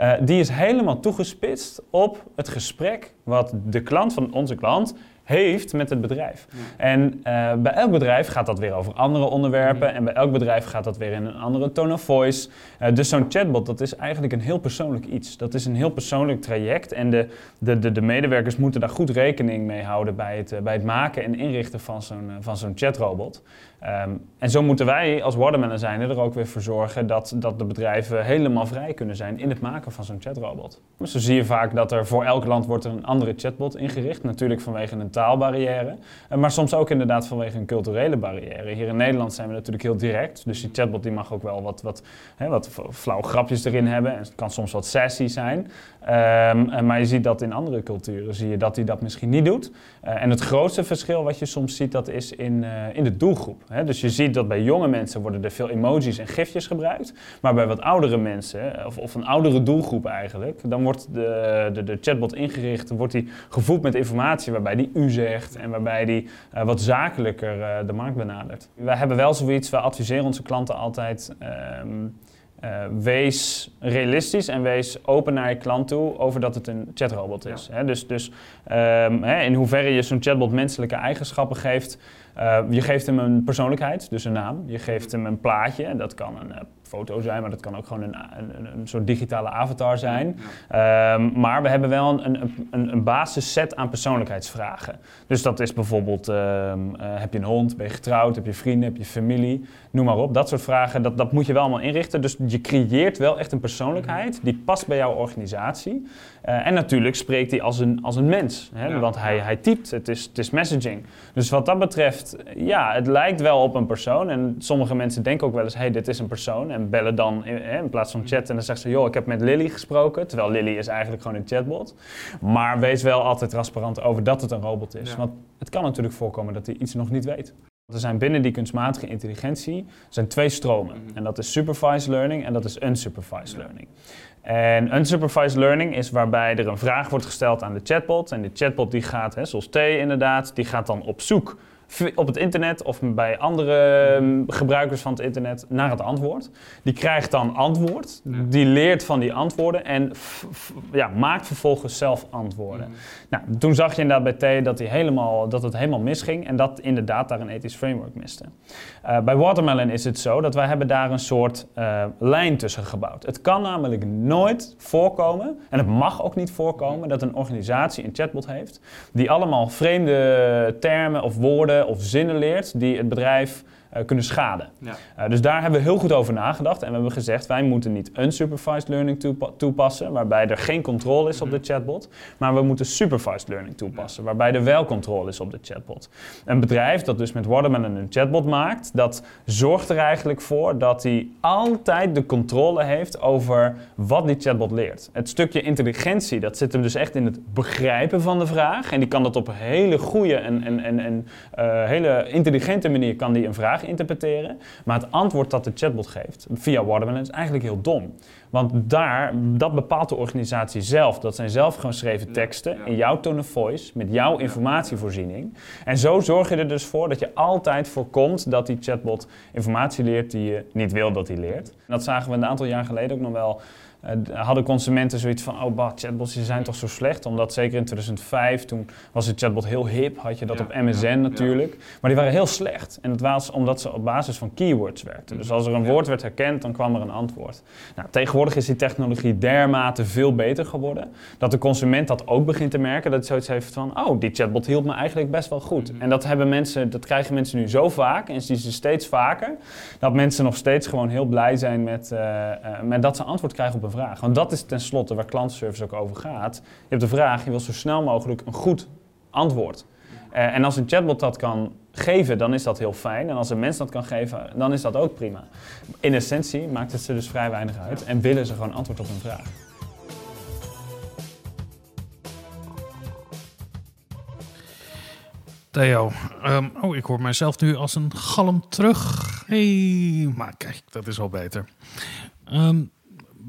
uh, die is helemaal toegespitst op het gesprek wat de klant van onze klant heeft met het bedrijf. En uh, bij elk bedrijf gaat dat weer over andere onderwerpen. En bij elk bedrijf gaat dat weer in een andere tone of voice. Uh, dus zo'n chatbot, dat is eigenlijk een heel persoonlijk iets. Dat is een heel persoonlijk traject. En de, de, de, de medewerkers moeten daar goed rekening mee houden bij het, uh, bij het maken en inrichten van zo'n van zo'n chatrobot. Um, en zo moeten wij als Watermelon zijn er ook weer voor zorgen dat, dat de bedrijven helemaal vrij kunnen zijn in het maken van zo'n chatrobot. Dus zo zie je vaak dat er voor elk land wordt een andere chatbot ingericht. Natuurlijk vanwege een taalbarrière, eh, maar soms ook inderdaad vanwege een culturele barrière. Hier in Nederland zijn we natuurlijk heel direct, dus die chatbot die mag ook wel wat, wat, hè, wat flauw grapjes erin hebben. En het kan soms wat sassy zijn. Um, maar je ziet dat in andere culturen, zie je dat hij dat misschien niet doet. Uh, en het grootste verschil wat je soms ziet, dat is in, in de doelgroep. Hè? Dus je ziet dat bij jonge mensen worden er veel emojis en gifjes gebruikt. Maar bij wat oudere mensen, of, of een oudere doelgroep eigenlijk, dan wordt de, de, de chatbot ingericht, wordt die gevoed met informatie waarbij die u zegt en waarbij die uh, wat zakelijker de markt benadert. Wij hebben wel zoiets, we adviseren onze klanten altijd... Um, uh, wees realistisch en wees open naar je klant toe over dat het een chatrobot is. Ja. Dus, dus um, hè, in hoeverre je zo'n chatbot menselijke eigenschappen geeft. Uh, je geeft hem een persoonlijkheid, dus een naam. Je geeft hem een plaatje, en dat kan een uh, foto zijn, maar dat kan ook gewoon een, een, een soort digitale avatar zijn. Um, maar we hebben wel een, een, een basisset aan persoonlijkheidsvragen. Dus dat is bijvoorbeeld, um, uh, heb je een hond, ben je getrouwd, heb je vrienden, heb je familie, noem maar op. Dat soort vragen, dat, dat moet je wel allemaal inrichten. Dus je creëert wel echt een persoonlijkheid die past bij jouw organisatie. Uh, en natuurlijk spreekt hij als een, als een mens, hè? Ja. want hij, hij typt, het is, het is messaging. Dus wat dat betreft, ja, het lijkt wel op een persoon. En sommige mensen denken ook wel eens, hey, dit is een persoon. En bellen dan in, in plaats van chatten en dan zeggen ze, joh, ik heb met Lily gesproken. Terwijl Lily is eigenlijk gewoon een chatbot. Maar wees wel altijd transparant over dat het een robot is. Ja. Want het kan natuurlijk voorkomen dat hij iets nog niet weet. Er zijn binnen die kunstmatige intelligentie zijn twee stromen. En dat is supervised learning en dat is unsupervised learning. En unsupervised learning is waarbij er een vraag wordt gesteld aan de chatbot. En de chatbot die gaat, hè, zoals T inderdaad, die gaat dan op zoek op het internet of bij andere um, gebruikers van het internet naar het antwoord. Die krijgt dan antwoord, die leert van die antwoorden en ja, maakt vervolgens zelf antwoorden. Nou, toen zag je inderdaad bij T dat, hij helemaal, dat het helemaal misging en dat inderdaad daar een ethisch framework miste. Uh, bij Watermelon is het zo dat wij hebben daar een soort uh, lijn tussen gebouwd. Het kan namelijk nooit voorkomen, en het mag ook niet voorkomen, dat een organisatie een chatbot heeft die allemaal vreemde termen of woorden of zinnen leert die het bedrijf kunnen schaden. Ja. Uh, dus daar hebben we heel goed over nagedacht en we hebben gezegd wij moeten niet unsupervised learning toepassen, waarbij er geen controle is op de mhm. chatbot, maar we moeten supervised learning toepassen, waarbij er wel controle is op de chatbot. Een bedrijf dat dus met Watermelon een chatbot maakt, dat zorgt er eigenlijk voor dat hij altijd de controle heeft over wat die chatbot leert. Het stukje intelligentie, dat zit hem dus echt in het begrijpen van de vraag en die kan dat op een hele goede en, en, en, en uh, hele intelligente manier kan die een vraag interpreteren. Maar het antwoord dat de chatbot geeft via Watermelon is eigenlijk heel dom. Want daar, dat bepaalt de organisatie zelf. Dat zijn zelfgeschreven teksten in jouw tone of voice, met jouw informatievoorziening. En zo zorg je er dus voor dat je altijd voorkomt dat die chatbot informatie leert die je niet wil dat hij leert. En dat zagen we een aantal jaar geleden ook nog wel hadden consumenten zoiets van, oh bah, chatbots die zijn toch zo slecht? Omdat zeker in 2005, toen was de chatbot heel hip, had je dat op MSN natuurlijk. Maar die waren heel slecht. En dat was omdat ze op basis van keywords werkten. Dus als er een woord werd herkend, dan kwam er een antwoord. Nou, tegenwoordig is die technologie dermate veel beter geworden, dat de consument dat ook begint te merken. Dat hij zoiets heeft van, oh, die chatbot hielp me eigenlijk best wel goed. Mhm. En dat, hebben mensen, dat krijgen mensen nu zo vaak, en zien ze steeds vaker, dat mensen nog steeds gewoon heel blij zijn met, uh, uh, met dat ze antwoord krijgen op een vraag. Want dat is tenslotte waar klantenservice ook over gaat. Je hebt de vraag, je wil zo snel mogelijk een goed antwoord. Uh, en als een chatbot dat kan geven, dan is dat heel fijn. En als een mens dat kan geven, dan is dat ook prima. In essentie maakt het ze dus vrij weinig uit en willen ze gewoon antwoord op hun vraag. Theo, um, oh, ik hoor mijzelf nu als een galm terug. hey, maar kijk, dat is al beter. Um,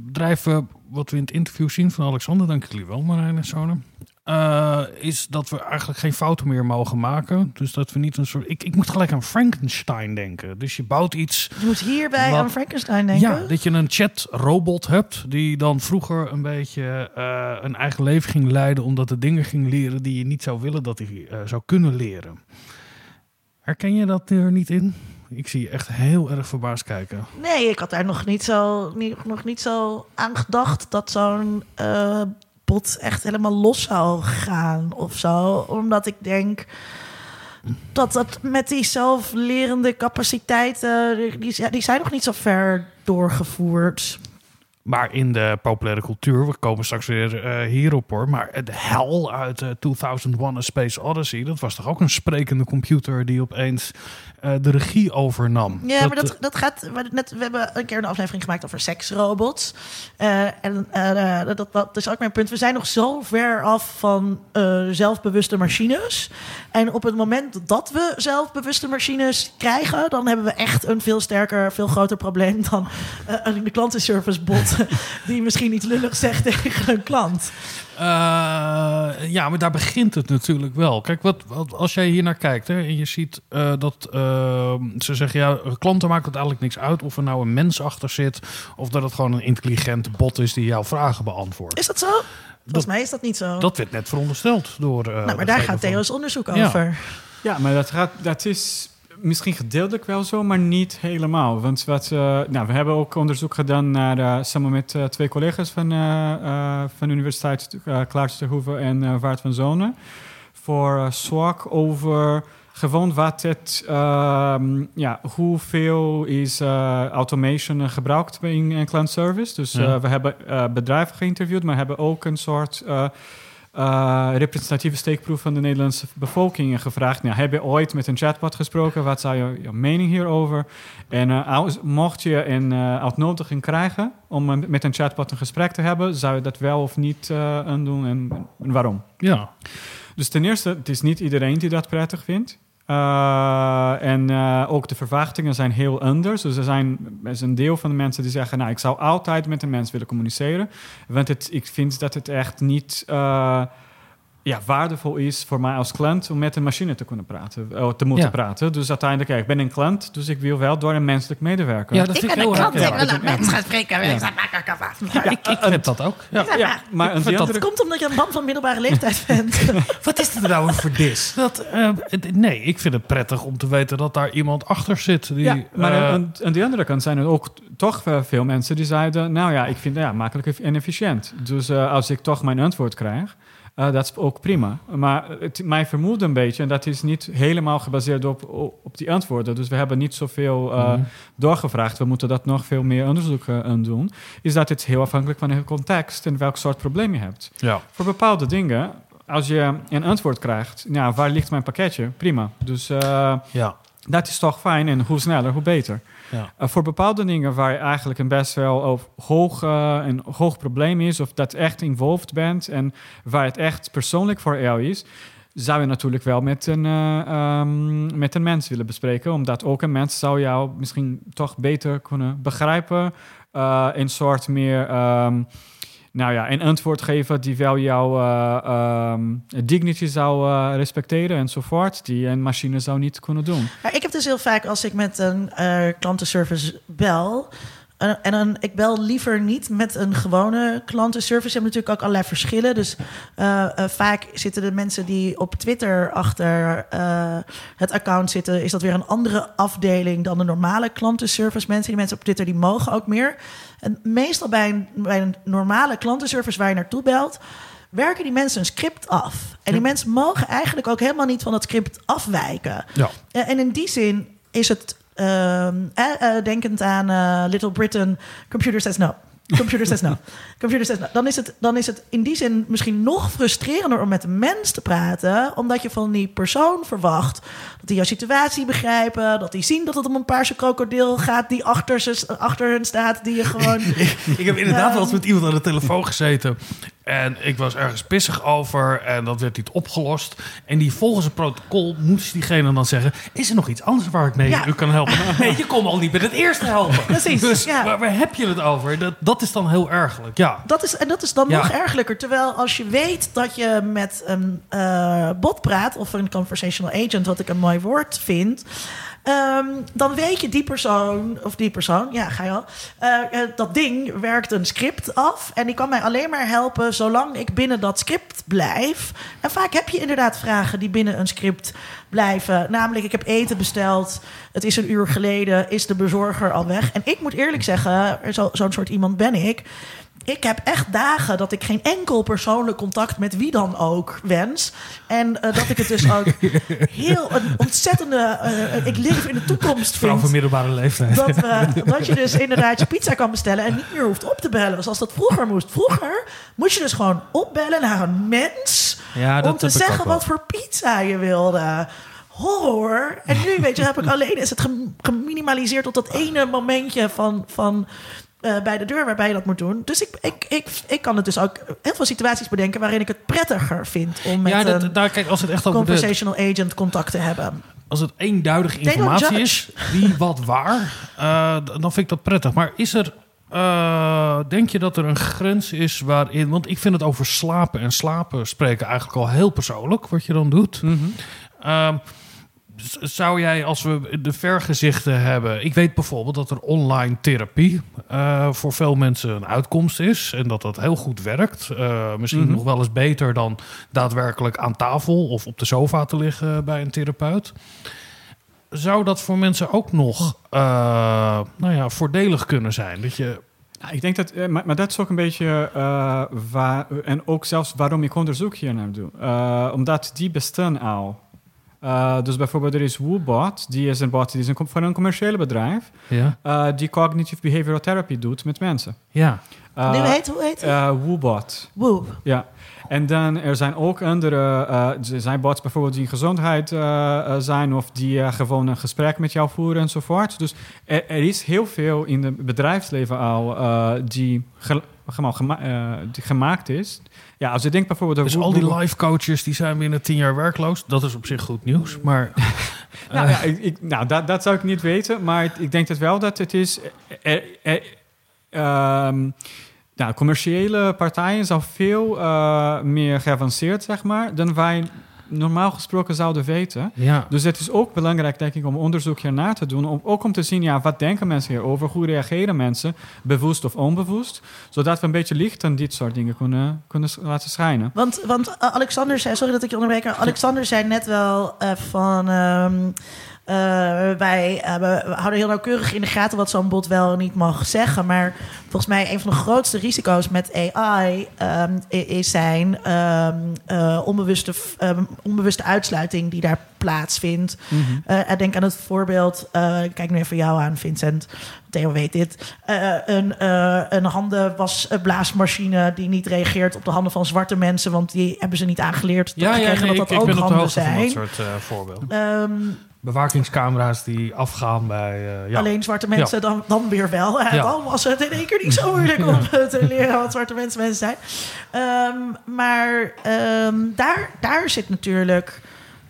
bedrijven, wat we in het interview zien van Alexander, dank jullie wel Marijn en Zonen. Uh, is dat we eigenlijk geen fouten meer mogen maken. Dus dat we niet een soort. Ik, ik moet gelijk aan Frankenstein denken. Dus je bouwt iets. Je moet hierbij aan Frankenstein denken. Ja, dat je een chat-robot hebt. die dan vroeger een beetje uh, een eigen leven ging leiden. omdat de dingen ging leren die je niet zou willen dat hij uh, zou kunnen leren. Herken je dat er niet in? Ik zie je echt heel erg verbaasd kijken. Nee, ik had daar nog niet zo, nog niet zo aan gedacht dat zo'n uh, bot echt helemaal los zou gaan of zo. Omdat ik denk dat dat met die zelflerende capaciteiten, die, die zijn nog niet zo ver doorgevoerd. Maar in de populaire cultuur, we komen straks weer uh, hierop hoor. Maar de hel uit uh, 2001 A Space Odyssey, dat was toch ook een sprekende computer die opeens uh, de regie overnam. Ja, maar dat, dat gaat. Net, we hebben een keer een aflevering gemaakt over seksrobots. Uh, en uh, dat, dat is ook mijn punt. We zijn nog zo ver af van zelfbewuste machines. En op het moment dat we zelfbewuste machines krijgen, dan hebben we echt een veel sterker, veel groter probleem dan een klantenservice bot *laughs* die misschien iets lullig zegt *laughs* tegen een klant. Uh, ja, maar daar begint het natuurlijk wel. Kijk, wat, wat als jij hier naar kijkt hè, en je ziet uh, dat uh, ze zeggen, ja, klanten maakt het eigenlijk niks uit of er nou een mens achter zit of dat het gewoon een intelligente bot is die jouw vragen beantwoordt. Is dat zo? Volgens mij is dat niet zo. Dat werd net verondersteld door. nou, maar daar gaat Theo's onderzoek over. Ja, maar dat, gaat, dat is misschien gedeeltelijk wel zo, maar niet helemaal. Want wat, uh, nou, we hebben ook onderzoek gedaan naar, uh, samen met uh, twee collega's van, van de Universiteit Klaartje Hoeven en Waard van Zonen. Voor SWAC over gewoon wat het, ehm, ja, hoeveel is automation gebruikt in, in klantservice. Dus ja. we hebben bedrijven geïnterviewd, maar hebben ook een soort uh, representatieve steekproef van de Nederlandse bevolking gevraagd. Nou, heb je ooit met een chatbot gesproken? Wat zou je, je mening hierover? En uh, mocht je een uh, uitnodiging krijgen om met een chatbot een gesprek te hebben, zou je dat wel of niet doen en, en waarom? Ja. Dus ten eerste, het is niet iedereen die dat prettig vindt. Uh, en uh, ook de verwachtingen zijn heel anders. Dus er zijn er is een deel van de mensen die zeggen: Nou, ik zou altijd met een mens willen communiceren. Want het, ik vind dat het echt niet. Uh, ja, waardevol is voor mij als klant om met een machine te kunnen praten, uh, te moeten Ja. praten. Dus uiteindelijk, ja, ik ben een klant, dus ik wil wel door een menselijk medewerker. Ja, dat Ik vind ben ik een heel klant, raar. ik wil een mens gaan spreken. Ja. *laughs* Ja, ik, ik heb dat ook. Ja. Ja, maar dat- andere komt omdat je een man van middelbare leeftijd bent. *laughs* Wat is er nou voor dis? Dat, eh, nee, ik vind het prettig om te weten dat daar iemand achter zit. Die, Ja, maar eh, aan, aan de andere kant zijn er ook toch wel veel mensen die zeiden... nou ja, ik vind het ja, makkelijk en efficiënt. Dus eh, als ik toch mijn antwoord krijg, eh, dat is ook prima. Maar het, mij vermoedt een beetje, en dat is niet helemaal gebaseerd op, op die antwoorden... dus we hebben niet zoveel Mhm. doorgevraagd. We moeten dat nog veel meer onderzoek eh, doen. Is dat het heel afhankelijk van de context en welk soort probleem je hebt. ja. Voor bepaalde dingen, als je een antwoord krijgt... nou, waar ligt mijn pakketje? Prima. Dus... Ja. dat is toch fijn en hoe sneller, hoe beter. Ja. Uh, voor bepaalde dingen waar eigenlijk een best wel of hoog, uh, een hoog probleem is, of dat echt involved bent en waar het echt persoonlijk voor jou is, zou je natuurlijk wel met een, uh, um, met een mens willen bespreken, omdat ook een mens zou jou misschien toch beter kunnen begrijpen, een soort meer. Um, nou ja, een antwoord geven die wel jouw uh, dignity zou uh, respecteren enzovoort, die een machine zou niet kunnen doen. Ja, ik heb dus heel vaak als ik met een uh, klantenservice bel. En dan, ik bel liever niet met een gewone klantenservice. Je hebt natuurlijk ook allerlei verschillen. Dus uh, vaak zitten de mensen die op Twitter achter uh, het account zitten... is dat weer een andere afdeling dan de normale klantenservice mensen. Die mensen op Twitter die mogen ook meer. En meestal bij een, bij een normale klantenservice waar je naartoe belt werken die mensen een script af. En die mensen mogen eigenlijk ook helemaal niet van dat script afwijken. Ja. En in die zin is het, denkend aan uh, Little Britain, computer says no. Computer says no. Computer says no. Dan is, het, dan is het in die zin misschien nog frustrerender om met een mens te praten, omdat je van die persoon verwacht dat die jouw situatie begrijpen, dat die zien dat het om een paarse krokodil gaat die achter, ze, achter hen staat, die je gewoon. *laughs* ik, heb inderdaad wel eens met iemand aan de telefoon gezeten. En ik was ergens pissig over en dat werd niet opgelost. En die volgens het protocol moest diegene dan zeggen... is er nog iets anders waar ik mee Ja. u kan helpen? Nee, je kon al niet met het eerste helpen. Precies, Dus ja. waar, waar heb je het over? Dat, dat is dan heel ergelijk, ja. Dat is, en dat is dan Ja. nog ergelijker. Terwijl als je weet dat je met een eh, bot praat... of een conversational agent, wat ik een mooi woord vind... ehm, dan weet je die persoon, of die persoon, ja, ga je al... eh, eh, dat ding werkt een script af... en die kan mij alleen maar helpen zolang ik binnen dat script blijf. En vaak heb je inderdaad vragen die binnen een script blijven. Namelijk, ik heb eten besteld, het is een uur geleden... is de bezorger al weg? En ik moet eerlijk zeggen, zo- zo'n soort iemand ben ik... Ik heb echt dagen dat ik geen enkel persoonlijk contact met wie dan ook wens. En eh, dat ik het dus ook *laughs* heel een ontzettende. eh, ik leef in de toekomst van vind. middelbare leeftijd. Dat, we, dat je dus inderdaad je pizza kan bestellen en niet meer hoeft op te bellen. Zoals dat vroeger moest. Vroeger moest je dus gewoon opbellen naar een mens. Ja, om te zeggen wat voor pizza je wilde. Horror. En nu, weet je, heb ik alleen is het gem- geminimaliseerd tot dat ene momentje van. van eh, bij de deur waarbij je dat moet doen. Dus ik, ik, ik, ik kan het dus ook heel veel situaties bedenken waarin ik het prettiger vind om met ja, dat, een daar, kijk, als het echt over de, conversational agent contact te hebben. als het eenduidige informatie is, wie wat waar, eh, dan vind ik dat prettig. Maar is er, eh, denk je dat er een grens is waarin, want ik vind het over slapen en slapen spreken eigenlijk al heel persoonlijk, wat je dan doet. Z- zou jij, als we de vergezichten hebben... Ik weet bijvoorbeeld dat er online therapie eh, voor veel mensen een uitkomst is. En dat dat heel goed werkt. Eh, misschien Mhm. nog wel eens beter dan daadwerkelijk aan tafel... of op de sofa te liggen bij een therapeut. Zou dat voor mensen ook nog eh, nou ja, voordelig kunnen zijn? Dat je... Nou, ik denk dat, maar, maar dat is ook een beetje uh, waar, en ook zelfs waarom ik onderzoek hier naar doe. Uh, omdat die bestaan al. Uh, dus bijvoorbeeld er is WooBot, die is een bot die is een, van een commerciële bedrijf, Ja. uh, die cognitive behavioral therapy doet met mensen. Ja. Uh, nu heet, hoe heet het? uh, WooBot. Woo. Ja. En dan er zijn ook andere, uh, er zijn bots bijvoorbeeld die in gezondheid zijn of die uh, gewoon een gesprek met jou voeren enzovoort. Dus er, er is heel veel in het bedrijfsleven al uh, die, ge, gema gema uh, die gemaakt is. Ja, als je denkt bijvoorbeeld... Dus al die life coaches die zijn binnen tien jaar werkloos. Dat is op zich goed nieuws. Maar *laughs* Nou, ja, ik, ik- nou dat, dat zou ik niet weten, maar ik, denk het wel dat het is. eh, eh, eh, ehm, nou, commerciële partijen zijn veel meer geavanceerd, zeg maar, dan wij normaal gesproken zouden weten. Ja. Dus het is ook belangrijk, denk ik, om onderzoek hiernaar te doen. Om, ook om te zien, ja, wat denken mensen hierover? Hoe reageren mensen, bewust of onbewust? Zodat we een beetje licht aan dit soort dingen kunnen, kunnen laten schijnen. Want, want uh, Alexander zei, sorry dat ik je onderbreek, maar Alexander zei net wel eh, van. ehm, eh, wij eh, we houden heel nauwkeurig in de gaten wat zo'n bot wel en niet mag zeggen. Maar volgens mij een van de grootste risico's met AI ehm, is zijn ehm, eh, onbewuste, ehm, onbewuste uitsluiting die daar plaatsvindt. Eh, denk aan het voorbeeld, eh, ik kijk nu even jou aan, Vincent. Theo weet dit. Eh, een, eh een handenwasblaasmachine die niet reageert op de handen van zwarte mensen, want die hebben ze niet aangeleerd. Ja, ja, nee, dat ik, dat ik ook ben op de hoogte van dat zijn. soort eh, voorbeelden. Bewakingscamera's die afgaan bij... eh, ja. Alleen zwarte mensen dan, dan weer wel. En *laughs* Ja. dan was het in één keer niet zo *laughs* moeilijk om te leren wat zwarte mensen mensen zijn. Ehm, maar ehm, daar, daar zit natuurlijk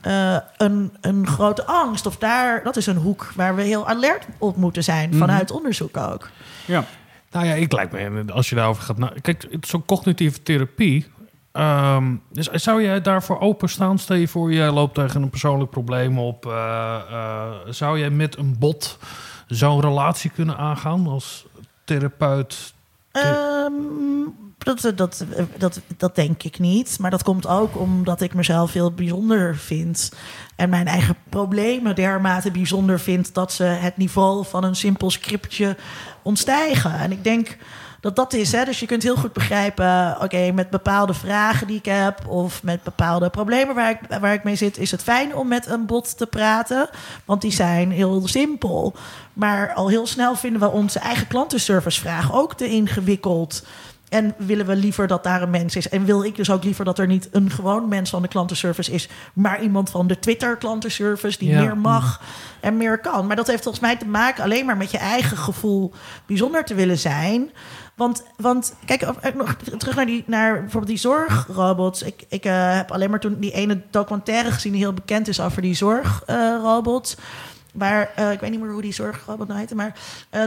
eh, een, een grote angst. Of daar, dat is een hoek waar we heel alert op moeten zijn. Vanuit onderzoek ook. Ja. Nou ja, ik lijkt me, als je daarover gaat... na- Kijk, zo'n cognitieve therapie... ehm, dus zou jij daarvoor openstaan? Stel je voor, jij loopt tegen een persoonlijk probleem op. eh, eh, zou jij met een bot zo'n relatie kunnen aangaan als therapeut? Ehm, dat, dat, dat, dat denk ik niet. Maar dat komt ook omdat ik mezelf heel bijzonder vind. En mijn eigen problemen dermate bijzonder vind dat ze het niveau van een simpel scriptje ontstijgen. En ik denk dat dat is. Hè? Dus je kunt heel goed begrijpen, oké, met bepaalde vragen die ik heb of met bepaalde problemen waar ik, waar ik mee zit, is het fijn om met een bot te praten. Want die zijn heel simpel. Maar al heel snel vinden we onze eigen klantenservicevraag ook te ingewikkeld. En willen we liever dat daar een mens is. En wil ik dus ook liever dat er niet een gewoon mens van de klantenservice is, maar iemand van de Twitter-klantenservice die Ja. meer mag en meer kan. Maar dat heeft volgens mij te maken alleen maar met je eigen gevoel bijzonder te willen zijn. Want, want kijk, eh, nog terug naar, die, naar bijvoorbeeld die zorgrobots. Ik, ik eh, heb alleen maar toen die ene documentaire gezien die heel bekend is over die zorgrobots. Maar eh, ik weet niet meer hoe die zorgrobot nou heette. Maar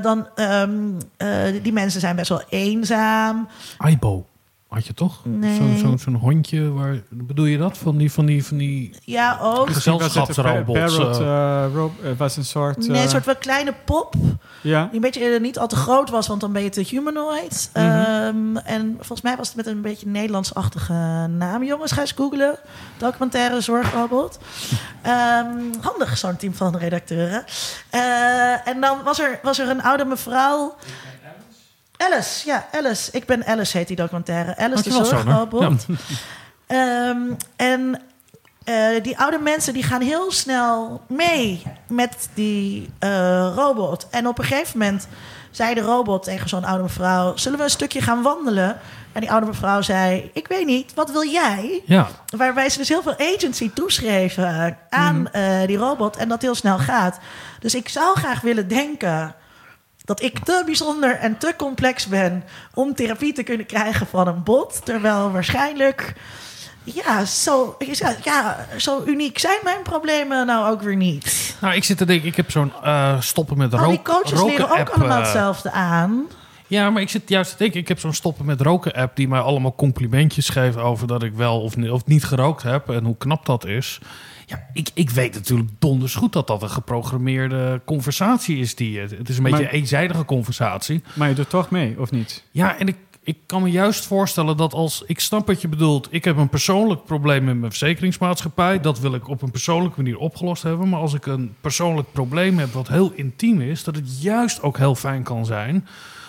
dan, ehm, eh, die mensen zijn best wel eenzaam. Aibo, had je toch? Nee. Zo'n zo'n zo'n hondje, waar, bedoel je dat? Van die, van die, van die Ja, ook. Gezelschapsrobots. Parrot, eh. eh, het was een soort... Nee, een eh, soort wel kleine pop. Ja, Die een beetje eh, niet al te groot was, want dan ben je te humanoid. Mhm. Ehm, en volgens mij was het met een beetje Nederlands-achtige naam. Jongens, ga eens googlen. Documentaire zorgrobot. *laughs* Ehm, handig, zo'n team van redacteuren. Eh, en dan was er, was er een oude mevrouw... Alice, ja, Alice. Ik ben Alice, heet die documentaire. Alice, de Dankjewel, Soner. zorgrobot. Ehm, en eh, die oude mensen die gaan heel snel mee met die eh, robot. En op een gegeven moment zei de robot tegen zo'n oude mevrouw... zullen we een stukje gaan wandelen? En die oude mevrouw zei, ik weet niet, wat wil jij? Ja, Waarbij ze dus heel veel agency toeschreven aan eh, die robot en dat heel snel gaat. Dus ik zou graag willen denken dat ik te bijzonder en te complex ben om therapie te kunnen krijgen van een bot. Terwijl waarschijnlijk, ja, zo, ja, zo uniek zijn mijn problemen nou ook weer niet. nou ik zit te denken, ik heb zo'n eh, stoppen met Al roken die coaches roken leren ook app, allemaal eh, hetzelfde aan. Ja, maar ik zit juist te denken, ik heb zo'n stoppen met roken app die mij allemaal complimentjes geeft over dat ik wel of niet gerookt heb en hoe knap dat is. Ja, ik, ik weet natuurlijk donders goed dat dat een geprogrammeerde conversatie is. Die, het is een beetje Maar- een eenzijdige conversatie. maar je doet toch mee, of niet? Ja, en ik, ik kan me juist voorstellen dat als... Ik snap wat je bedoelt. Ik heb een persoonlijk probleem met mijn verzekeringsmaatschappij. Dat wil ik op een persoonlijke manier opgelost hebben. Maar als ik een persoonlijk probleem heb wat heel intiem is... dat het juist ook heel fijn kan zijn...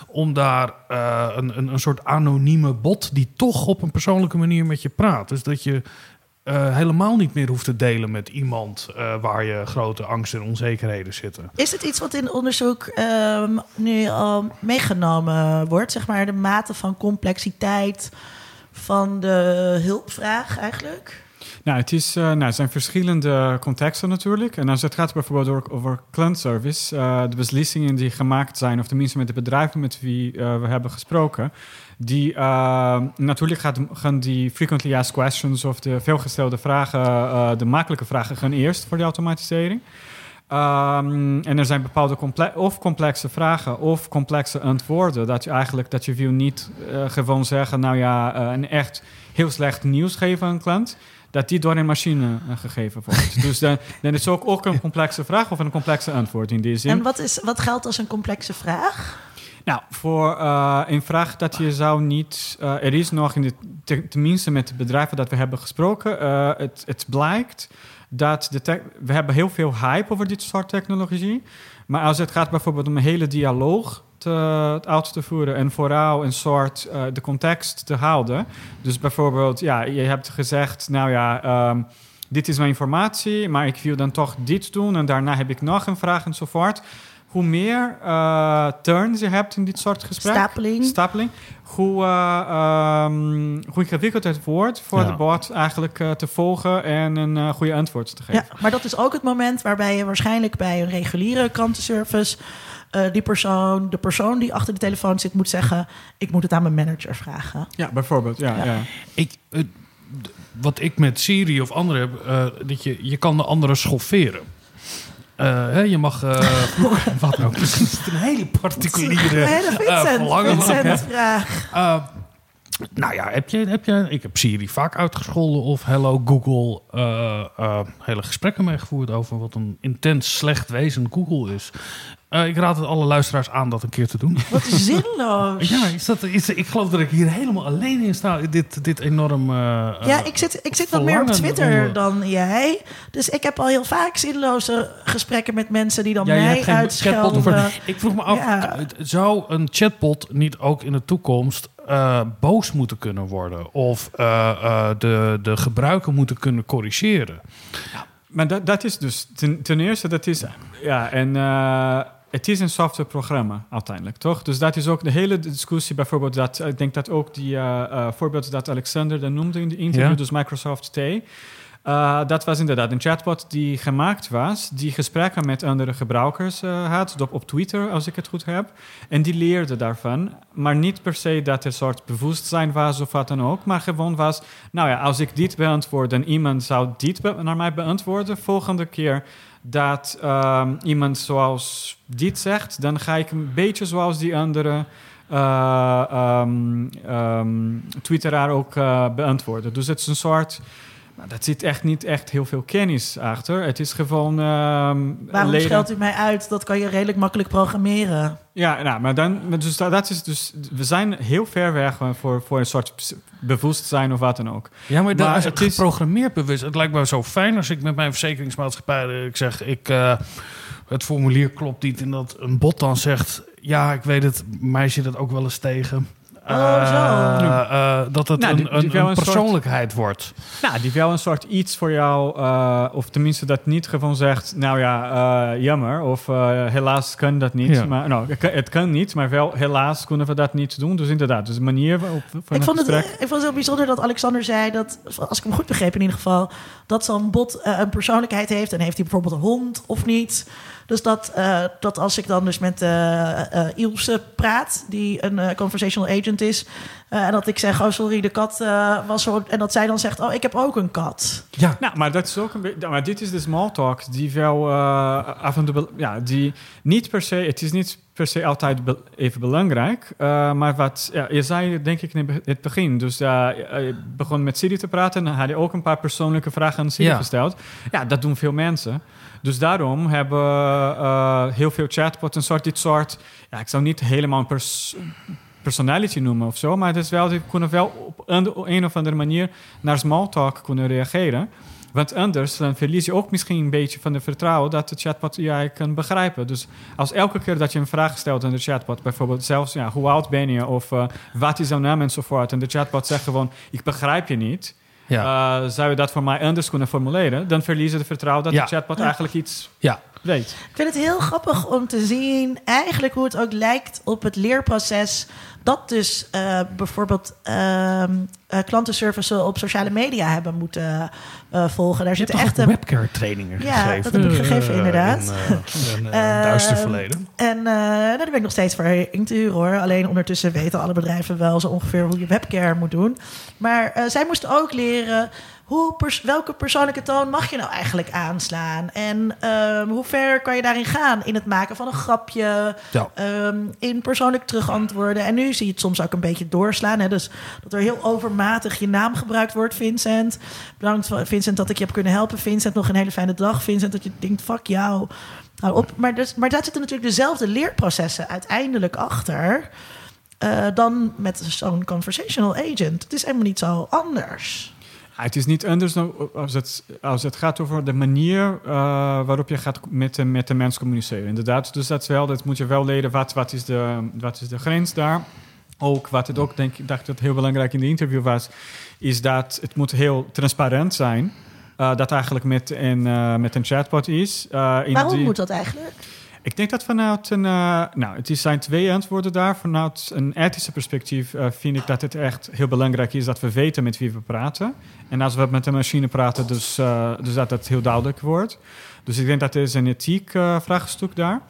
om daar eh, een, een, een soort anonieme bot... die toch op een persoonlijke manier met je praat. Dus dat je... eh, helemaal niet meer hoeft te delen met iemand eh, waar je grote angsten en onzekerheden zitten. Is het iets wat in onderzoek ehm, nu al meegenomen wordt? Zeg maar de mate van complexiteit van de hulpvraag eigenlijk? Nou, het, is, uh, nou, het zijn verschillende contexten natuurlijk. En als het gaat bijvoorbeeld over, over klantservice, uh, de beslissingen die gemaakt zijn, of tenminste met de bedrijven met wie uh, we hebben gesproken, die natuurlijk gaat, gaan die frequently asked questions of de veelgestelde vragen, de makkelijke vragen, gaan eerst voor de automatisering. Um, en er zijn bepaalde comple of complexe vragen of complexe antwoorden. Dat je eigenlijk dat je wil niet uh, gewoon zeggen, nou ja, een echt heel slecht nieuws geven aan een klant. Dat die door een machine gegeven wordt. *laughs* dus dan, dan is het ook, ook een complexe vraag of een complexe antwoord in die zin. En wat, is, wat geldt als een complexe vraag? Nou, voor uh, een vraag dat je zou niet. Uh, er is nog in de. Tenminste, met de bedrijven dat we hebben gesproken. Uh, het, het blijkt dat de we hebben heel veel hype over dit soort technologie. Maar als het gaat bijvoorbeeld om een hele dialoog te, uit te voeren en vooral een soort de context te houden. Dus bijvoorbeeld, ja, je hebt gezegd, nou ja, um, dit is mijn informatie, maar ik wil dan toch dit doen en daarna heb ik nog een vraag enzovoort hoe meer uh, turns je hebt in dit soort gesprekken, stapeling, stapeling hoe, uh, um, hoe ingewikkeld het wordt voor ja. de bot eigenlijk uh, te volgen en een goede antwoord te geven. Ja, maar dat is ook het moment waarbij je waarschijnlijk bij een reguliere klantenservice die persoon, de persoon die achter de telefoon zit, moet zeggen: Ik moet het aan mijn manager vragen. Ja, bijvoorbeeld. Ja, ja. ja. Ik, wat ik met Siri of anderen heb, dat je, je kan de anderen schofferen. Hè, je mag. *laughs* Uh, wat nou? Het is een hele particuliere. Een hele Vincent, uh, Vincent vraag. nou ja, heb je, heb je. Ik heb Siri vaak uitgescholden of Hello Google. hele gesprekken mee gevoerd over wat een intens slecht wezen Google is. Uh, ik raad het alle luisteraars aan dat een keer te doen. Wat zinloos. ja, is dat, is, ik geloof dat ik hier helemaal alleen in sta. Dit, dit enorm. Uh, ja, ik zit, ik zit wat meer op Twitter dan jij. Dus ik heb al heel vaak zinloze gesprekken met mensen die dan ja, mij uitschelden. Ik vroeg me af, ja. zou een chatbot niet ook in de toekomst uh, boos moeten kunnen worden? Of de, de gebruiker moeten kunnen corrigeren? Ja, maar dat, dat is dus ten, ten eerste, dat is. Ja, en het is een softwareprogramma uiteindelijk, toch? Dus dat is ook de hele discussie, bijvoorbeeld dat, ik denk dat ook die uh, uh, voorbeeld dat Alexander dan noemde in de interview, ja. dus Microsoft T. Uh, dat was inderdaad een chatbot die gemaakt was, die gesprekken met andere gebruikers had, op, op Twitter, als ik het goed heb. En die leerde daarvan, maar niet per se dat er een soort bewustzijn was of wat dan ook, maar gewoon was, nou ja, als ik dit beantwoord en iemand zou dit naar mij beantwoorden, volgende keer dat um, iemand zoals dit zegt, dan ga ik een beetje zoals die andere uh, twitteraar ook uh, beantwoorden. Dus het is een soort... Nou, dat zit echt niet echt heel veel kennis achter. Het is gewoon. Uh, Waarom leden... scheldt u mij uit? Dat kan je redelijk makkelijk programmeren. Ja, nou, maar dan. Dus dat is dus. We zijn heel ver weg voor, voor een soort bewustzijn of wat dan ook. Ja, maar, maar als het is geprogrammeerd bewust. Het lijkt me zo fijn als ik met mijn verzekeringsmaatschappij. Eh, ik zeg, ik. Uh, het formulier klopt niet. En dat een bot dan zegt. Ja, ik weet het, meisje dat ook wel eens tegen. Oh, zo. Uh, uh, dat het nou, een, een, een, persoonlijkheid soort, wordt. Nou, die wel een soort iets voor jou, uh, of tenminste dat niet gewoon zegt, nou ja, jammer, of helaas kan dat niet. Ja. Maar, nou, het kan niet, maar wel helaas kunnen we dat niet doen. Dus inderdaad, dus de manier waarop ik vond, het, ik vond het heel bijzonder dat Alexander zei dat, als ik hem goed begreep in ieder geval, dat zo'n bot een persoonlijkheid heeft en heeft hij bijvoorbeeld een hond of niet. Dus dat, uh, dat als ik dan dus met uh, uh, Ilse praat, die een conversational agent is, en dat ik zeg, oh sorry, de kat was zo, en dat zij dan zegt, oh ik heb ook een kat. Ja, nou, maar dat is ook een beetje, maar dit is de small talk die wel af en toe, ja, die niet per se, het is niet per se altijd be even belangrijk. Uh, maar wat ja, je zei, denk ik, in het begin. Dus uh, je begon met Siri te praten. En dan had je ook een paar persoonlijke vragen aan Siri ja. gesteld. Ja, dat doen veel mensen. Dus daarom hebben uh, heel veel chatbots een soort, dit soort... Ja, ik zou niet helemaal een pers personality noemen of zo. Maar het is wel, die kunnen wel op een, of andere manier naar small talk kunnen reageren. Want anders dan verlies je ook misschien een beetje van de vertrouwen dat de chatbot jij kan begrijpen. Dus als elke keer dat je een vraag stelt aan de chatbot, bijvoorbeeld zelfs hoe oud ben je of uh, wat is jouw naam enzovoort, en de chatbot zegt gewoon ik begrijp je niet, Ja. eh, zou je dat voor mij anders kunnen formuleren, dan verliezen de vertrouwen dat Ja. de chatbot Ja. eigenlijk iets Ja, weet. Ik vind het heel grappig om te zien, eigenlijk hoe het ook lijkt op het leerproces. Dat dus eh, bijvoorbeeld ehm eh, klantenservice op sociale media hebben moeten eh, volgen. Daar zitten echt webcare trainingen Ja, gegeven? dat heb ik gegeven, inderdaad. In, eh, in, eh, Eh, duister verleden. En eh, daar ben ik nog steeds voor in te huren hoor. Alleen ondertussen weten alle bedrijven wel zo ongeveer hoe je webcare moet doen. Maar eh, zij moesten ook leren hoe pers- welke persoonlijke toon mag je nou eigenlijk aanslaan. En ehm, hoe ver kan je daarin gaan in het maken van een grapje, Ja. ehm, in persoonlijk terugantwoorden. En nu zie je het soms ook een beetje doorslaan. Hè? Dus dat er heel overmatig je naam gebruikt wordt, Vincent. Bedankt Vincent dat ik je heb kunnen helpen. Vincent, nog een hele fijne dag. Vincent, dat je denkt, fuck jou. Nou, op. Maar, dus, maar daar zitten natuurlijk dezelfde leerprocessen uiteindelijk achter. eh, dan met zo'n conversational agent. Het is helemaal niet zo anders. Ja, het is niet anders als het, als het gaat over de manier eh, waarop je gaat met de, met de mens communiceren. Inderdaad, dus dat, is wel, dat moet je wel leren. Wat, wat, is de, wat is de grens daar? Ook wat het ook, denk ik, dacht dat heel belangrijk in de interview was, is dat het moet heel transparant zijn. eh, dat eigenlijk met een, eh, met een chatbot is. In Waarom die- moet dat eigenlijk? Ik denk dat vanuit een. eh, nou, het zijn twee antwoorden daar. Vanuit een ethische perspectief eh, vind ik dat het echt heel belangrijk is dat we weten met wie we praten. En als we met een machine praten, dus, eh, dus dat het heel duidelijk wordt. Dus ik denk dat er een ethiek vraagstuk daar.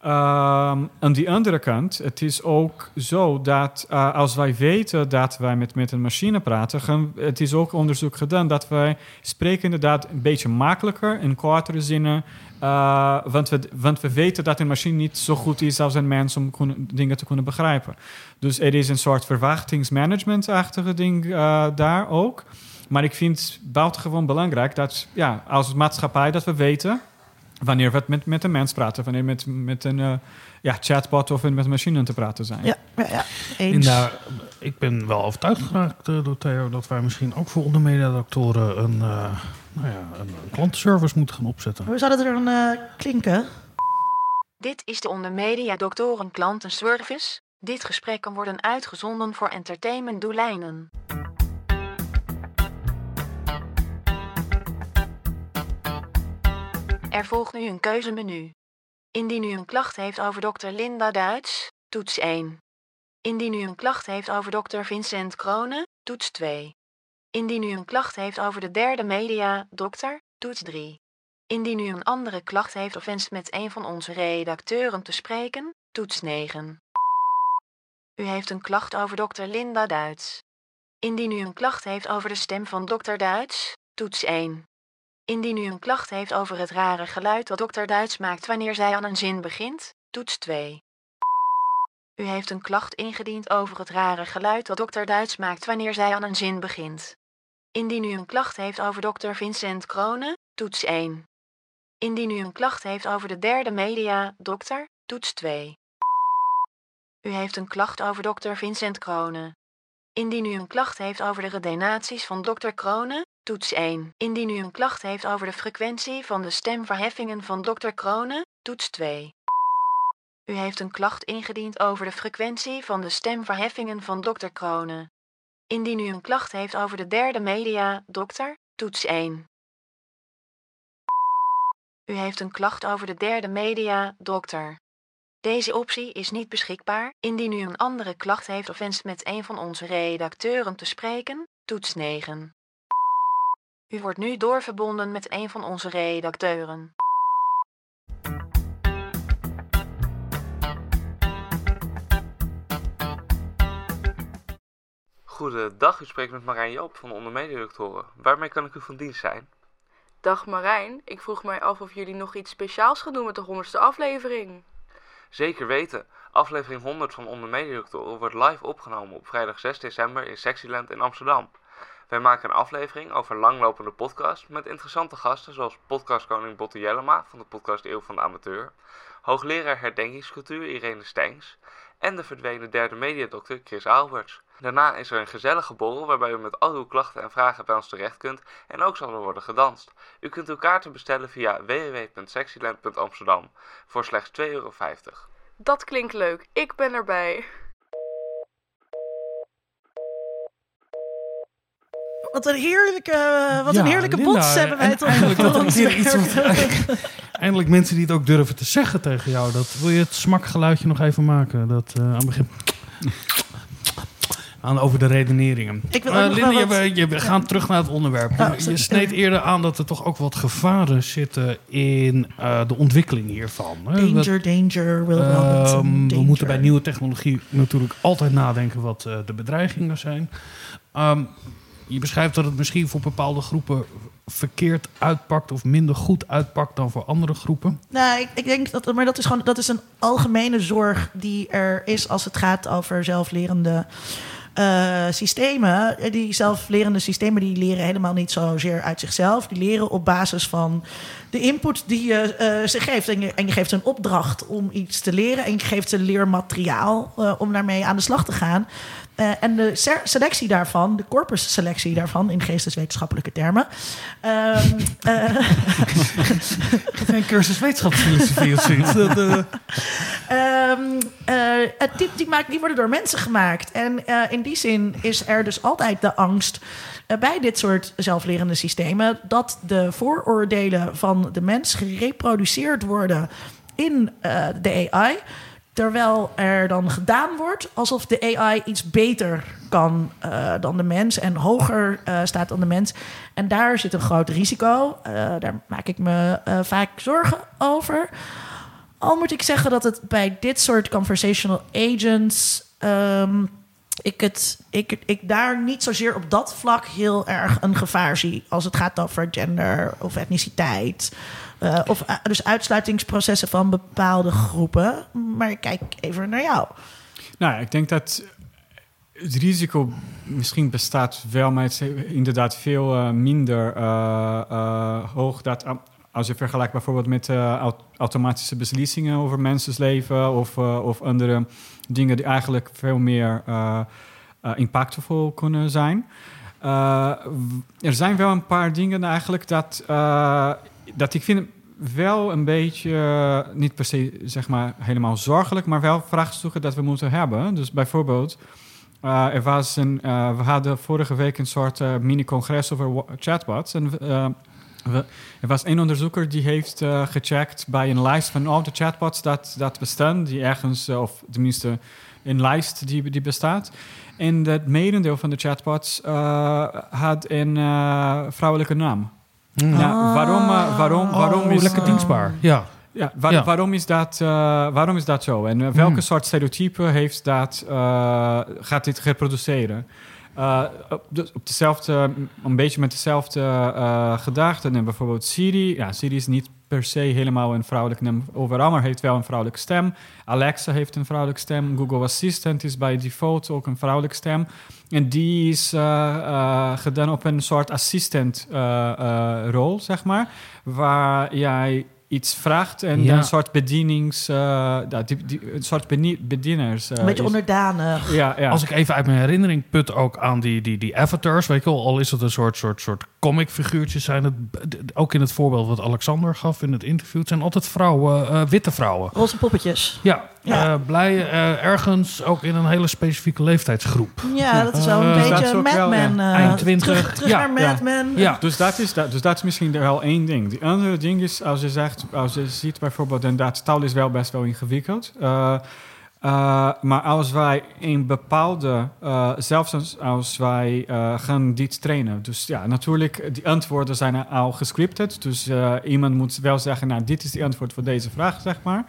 Ehm, aan die andere kant, het is ook zo dat eh, als wij weten dat wij met, met een machine praten, het is ook onderzoek gedaan dat wij spreken inderdaad een beetje makkelijker in kortere zinnen, eh, want, we, want we weten dat een machine niet zo goed is als een mens om dingen te kunnen begrijpen. Dus er is een soort verwachtingsmanagement-achtige ding eh, daar ook. Maar ik vind het buitengewoon belangrijk dat ja, als maatschappij dat we weten wanneer we met, met een mens praten, wanneer we met, met een eh, ja, chatbot of met een machine te praten zijn. Ja, ja, ja. En eens. daar, ik ben wel overtuigd geraakt eh, door Theo dat wij misschien ook voor ondermediadoctoren een, eh, nou ja, een, een klantenservice moeten gaan opzetten. Hoe zou dat er dan klinken? Dit is de onder Media Doctoren Klantenservice. Dit gesprek kan worden uitgezonden voor entertainmentdoeleinden. Er volgt nu een keuzemenu. Indien u een klacht heeft over Dr. Linda Duits, toets 1. Indien u een klacht heeft over Dr. Vincent Kroonen, toets 2. Indien u een klacht heeft over de derde media, dokter, toets 3. Indien u een andere klacht heeft of wenst met een van onze redacteuren te spreken, toets 9. U heeft een klacht over dokter Linda Duits. Indien u een klacht heeft over de stem van dokter Duits, toets 1. Indien u een klacht heeft over het rare geluid dat dokter Duits maakt wanneer zij aan een zin begint, toets 2. U heeft een klacht ingediend over het rare geluid dat dokter Duits maakt wanneer zij aan een zin begint. Indien u een klacht heeft over dokter Vincent Kroonen, toets 1. Indien u een klacht heeft over de derde media, dokter, toets 2. U heeft een klacht over dokter Vincent Kroonen. Indien u een klacht heeft over de redenaties van dokter Kroonen, toets 1. Indien u een klacht heeft over de frequentie van de stemverheffingen van dokter Kroonen, toets 2. U heeft een klacht ingediend over de frequentie van de stemverheffingen van dokter Kroonen. Indien u een klacht heeft over de derde media, dokter, toets 1. U heeft een klacht over de derde media, dokter. Deze optie is niet beschikbaar. Indien u een andere klacht heeft of wenst met een van onze redacteuren te spreken, toets 9. U wordt nu doorverbonden met een van onze redacteuren. Goedendag, u spreekt met Marijn Joop van de Ondermediadoctoren. Waarmee kan ik u van dienst zijn? Dag Marijn, ik vroeg mij af of jullie nog iets speciaals gaan doen met de honderdste aflevering. Zeker weten. Aflevering 100 van Ondermediadoctoren wordt live opgenomen op vrijdag 6 december in Sexyland in Amsterdam. Wij maken een aflevering over langlopende podcasts met interessante gasten zoals podcastkoning Botte Jellema van de podcast Eeuw van de Amateur, hoogleraar herdenkingscultuur Irene Stengs en de verdwenen derde mediadokter Chris Alberts. Daarna is er een gezellige borrel waarbij u met al uw klachten en vragen bij ons terecht kunt en ook zal er worden gedanst. U kunt uw kaarten bestellen via www.sexyland.amsterdam voor slechts 2,50 euro. Dat klinkt leuk, ik ben erbij. Wat een heerlijke, wat Ja, een heerlijke Linda, bots hebben wij toch Eindelijk, dat ons weer iets *laughs* wat- eindelijk mensen die het ook durven te zeggen tegen jou. Dat, wil je het smakgeluidje nog even maken? Dat eh, aan het begin... *laughs* Aan over de redeneringen. Ik wil Eh, Linda, je, wat- we- je, we gaan terug naar het onderwerp. Oh, je sneed eerder aan dat er toch ook wat gevaren zitten in eh, de ontwikkeling hiervan. hè? Dat- Danger, danger, Will Ehm, Robinson. we moeten bij nieuwe technologie natuurlijk altijd nadenken wat eh, de bedreigingen zijn. Ehm, je beschrijft dat het misschien voor bepaalde groepen verkeerd uitpakt of minder goed uitpakt dan voor andere groepen. Nou, ik, ik denk dat, maar dat is gewoon dat is een algemene zorg die er is als het gaat over zelflerende eh, systemen. Die zelflerende systemen die leren helemaal niet zozeer uit zichzelf. Die leren op basis van de input die je eh, ze geeft. En je, geeft een opdracht om iets te leren. En je geeft ze leermateriaal eh, om daarmee aan de slag te gaan. Eh, en de se- selectie daarvan, de corpusselectie daarvan in geesteswetenschappelijke termen. ehm, eh, *laughs* Geen cursus wetenschapsfilosofie of zoiets. Dat, eh, Ehm, eh, het die, die, maakt, die worden door mensen gemaakt. En in die zin is er dus altijd de angst bij dit soort zelflerende systemen dat de vooroordelen van de mens gereproduceerd worden in de AI. Terwijl er dan gedaan wordt alsof de AI iets beter kan eh, dan de mens en hoger eh, staat dan de mens. En daar zit een groot risico. Eh, daar maak ik me vaak zorgen over. Al moet ik zeggen dat het bij dit soort conversational agents. ehm, ik, het, ik, ik daar niet zozeer op dat vlak heel erg een gevaar zie. Als het gaat over gender of etniciteit. Eh, of eh, dus uitsluitingsprocessen van bepaalde groepen. Maar ik kijk even naar jou. Nou, ik denk dat het risico misschien bestaat wel, maar het is inderdaad veel eh, minder hoog. Dat, als je vergelijkt bijvoorbeeld met au- automatische beslissingen over mensen's leven of, of andere dingen die eigenlijk veel meer impactvol kunnen zijn. Er zijn wel een paar dingen eigenlijk dat, dat ik vind wel een beetje, eh, niet per se zeg maar helemaal zorgelijk, maar wel vraagstukken dat we moeten hebben. Dus bijvoorbeeld, eh, er was een, eh, we hadden vorige week een soort mini-congres over chatbots. En er was één onderzoeker die heeft gecheckt bij een lijst van al de chatbots dat, dat bestaan, die ergens, of tenminste een lijst die, die bestaat. En het merendeel van de chatbots had een vrouwelijke naam. Ja, waarom, eh, waarom, waarom oh, is lekker dienstbaar. Ja. ja, waar- Ja. Waarom, is dat, eh, waarom is dat zo? En eh, welke Hmm. soort stereotypen heeft dat, eh, gaat dit reproduceren? Eh, op, de- op dezelfde, een beetje met dezelfde eh gedachten. En bijvoorbeeld Siri. Ja, Siri is niet per se helemaal een vrouwelijke naam overal, maar heeft wel een vrouwelijke stem. Alexa heeft een vrouwelijke stem. Google Assistant is bij default ook een vrouwelijke stem. En die is eh, eh, gedaan op een soort assistant-rol, zeg maar. Waar jij iets vraagt en Ja. een soort bedienings... eh, ja, die, die, een soort bedie- bedieners... eh, Een beetje is- onderdanig. Ja, ja. Als ik even uit mijn herinnering put ook aan die, die, die avatars, weet je wel, al is het een soort, soort, soort comic figuurtjes zijn het, ook in het voorbeeld wat Alexander gaf in het interview, het zijn altijd vrouwen, eh, witte vrouwen. Roze poppetjes. Ja, Ja. eh, blij eh, ergens ook in een hele specifieke leeftijdsgroep. Ja, dat is wel een beetje Mad. Men. eh, Eind 20. Terug, terug Ja, naar ja. Mad Men. Ja, Dus dat, is, dat, dus dat is misschien wel één ding. Die andere ding is, als je zegt, als je ziet bijvoorbeeld, inderdaad, taal is wel best wel ingewikkeld. Eh, eh, maar als wij een bepaalde, eh, zelfs als, wij gaan dit trainen. Dus ja, natuurlijk, die antwoorden zijn al gescripted. Dus iemand moet wel zeggen, nou, dit is de antwoord voor deze vraag, zeg maar.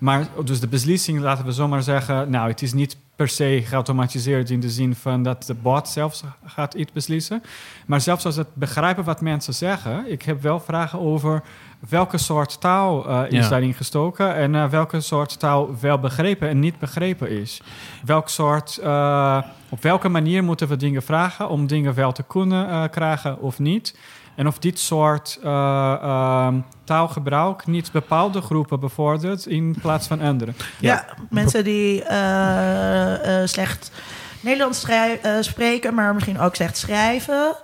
Maar dus de beslissing, laten we zomaar zeggen, nou, het is niet per se geautomatiseerd in de zin van dat de bot zelfs gaat iets beslissen. Maar zelfs als het begrijpen wat mensen zeggen, ik heb wel vragen over welke soort taal eh, is Ja. daarin gestoken en eh, welke soort taal wel begrepen en niet begrepen is. Welk soort, eh, op welke manier moeten we dingen vragen om dingen wel te kunnen krijgen of niet? En of dit soort eh, ehm, taalgebruik niet bepaalde groepen bevordert in plaats van andere. Ja, mensen die eh, eh, slecht Nederlands eh, spreken, maar misschien ook slecht schrijven,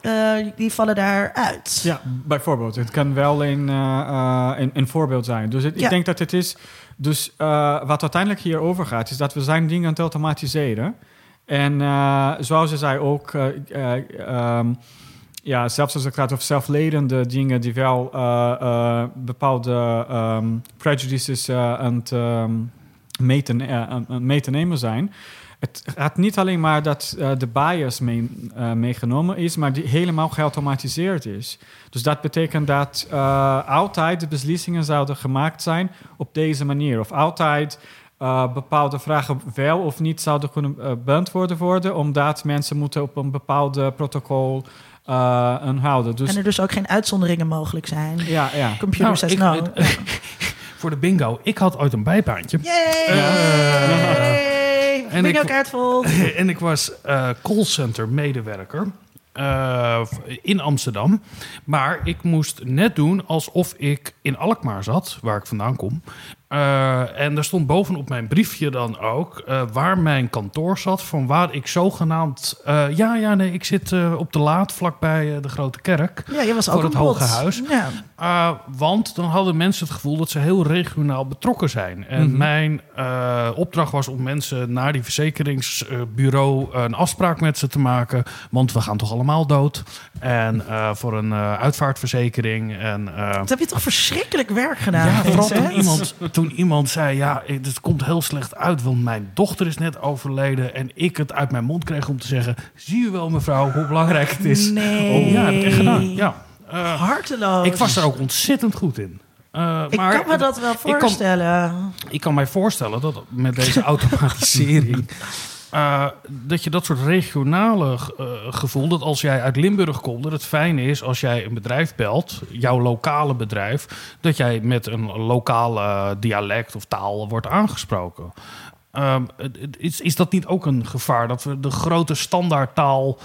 eh, die vallen daaruit. Ja, bijvoorbeeld. Het kan wel een, een, een voorbeeld zijn. Dus het- Ja. ik denk dat het is... Dus eh, wat uiteindelijk hierover gaat, is dat we zijn dingen aan het automatiseren. En uh, zoals je zei ook, uh, um, ja, zelfs als het gaat over zelfledende dingen die wel uh, bepaalde um, prejudices aan het um, mee, te, nemen zijn. Het gaat niet alleen maar dat de bias mee, meegenomen is, maar die helemaal geautomatiseerd is. Dus dat betekent dat altijd de beslissingen zouden gemaakt zijn op deze manier. Of altijd bepaalde vragen wel of niet zouden kunnen beantwoord worden, omdat mensen moeten op een bepaalde protocol uh, houden. Dus... En er dus ook geen uitzonderingen mogelijk zijn. Ja, ja. Computer says no. voor de bingo, ik had ooit een bijbaantje. Yay! en bingo kaart vol. *laughs* en ik was callcenter medewerker. Uh, in Amsterdam. Maar ik moest net doen alsof ik in Alkmaar zat, waar ik vandaan kom. Uh, en er stond bovenop mijn briefje dan ook uh, waar mijn kantoor zat, van waar ik zogenaamd. Uh, ja, ja, nee, ik zit op de laad vlakbij de grote kerk. Ja, je was voor ook het Hoge Huis. Ja. Want dan hadden mensen het gevoel dat ze heel regionaal betrokken zijn. En mm -hmm. mijn opdracht was om mensen naar die verzekeringsbureau een afspraak met ze te maken. Want we gaan toch allemaal dood. En voor een uitvaartverzekering. En, dat heb je toch verschrikkelijk werk gedaan? Ja, vooral toen iemand. Toen iemand zei: Ja, het komt heel slecht uit, want mijn dochter is net overleden. En ik het uit mijn mond kreeg om te zeggen: Zie je wel, mevrouw, hoe belangrijk het is? Nee. Oh, ja, heb ik echt gedaan. Ja. Uh, Harteloos. Ik was er ook ontzettend goed in. Uh, ik maar, kan me dat wel voorstellen. Ik kan, ik kan mij voorstellen dat met deze *laughs* automatisering. Uh, dat je dat soort regionale uh, gevoel, dat als jij uit Limburg komt, dat het fijn is als jij een bedrijf belt, jouw lokale bedrijf, dat jij met een lokale dialect of taal wordt aangesproken. Uh, is, is dat niet ook een gevaar dat we de grote standaardtaal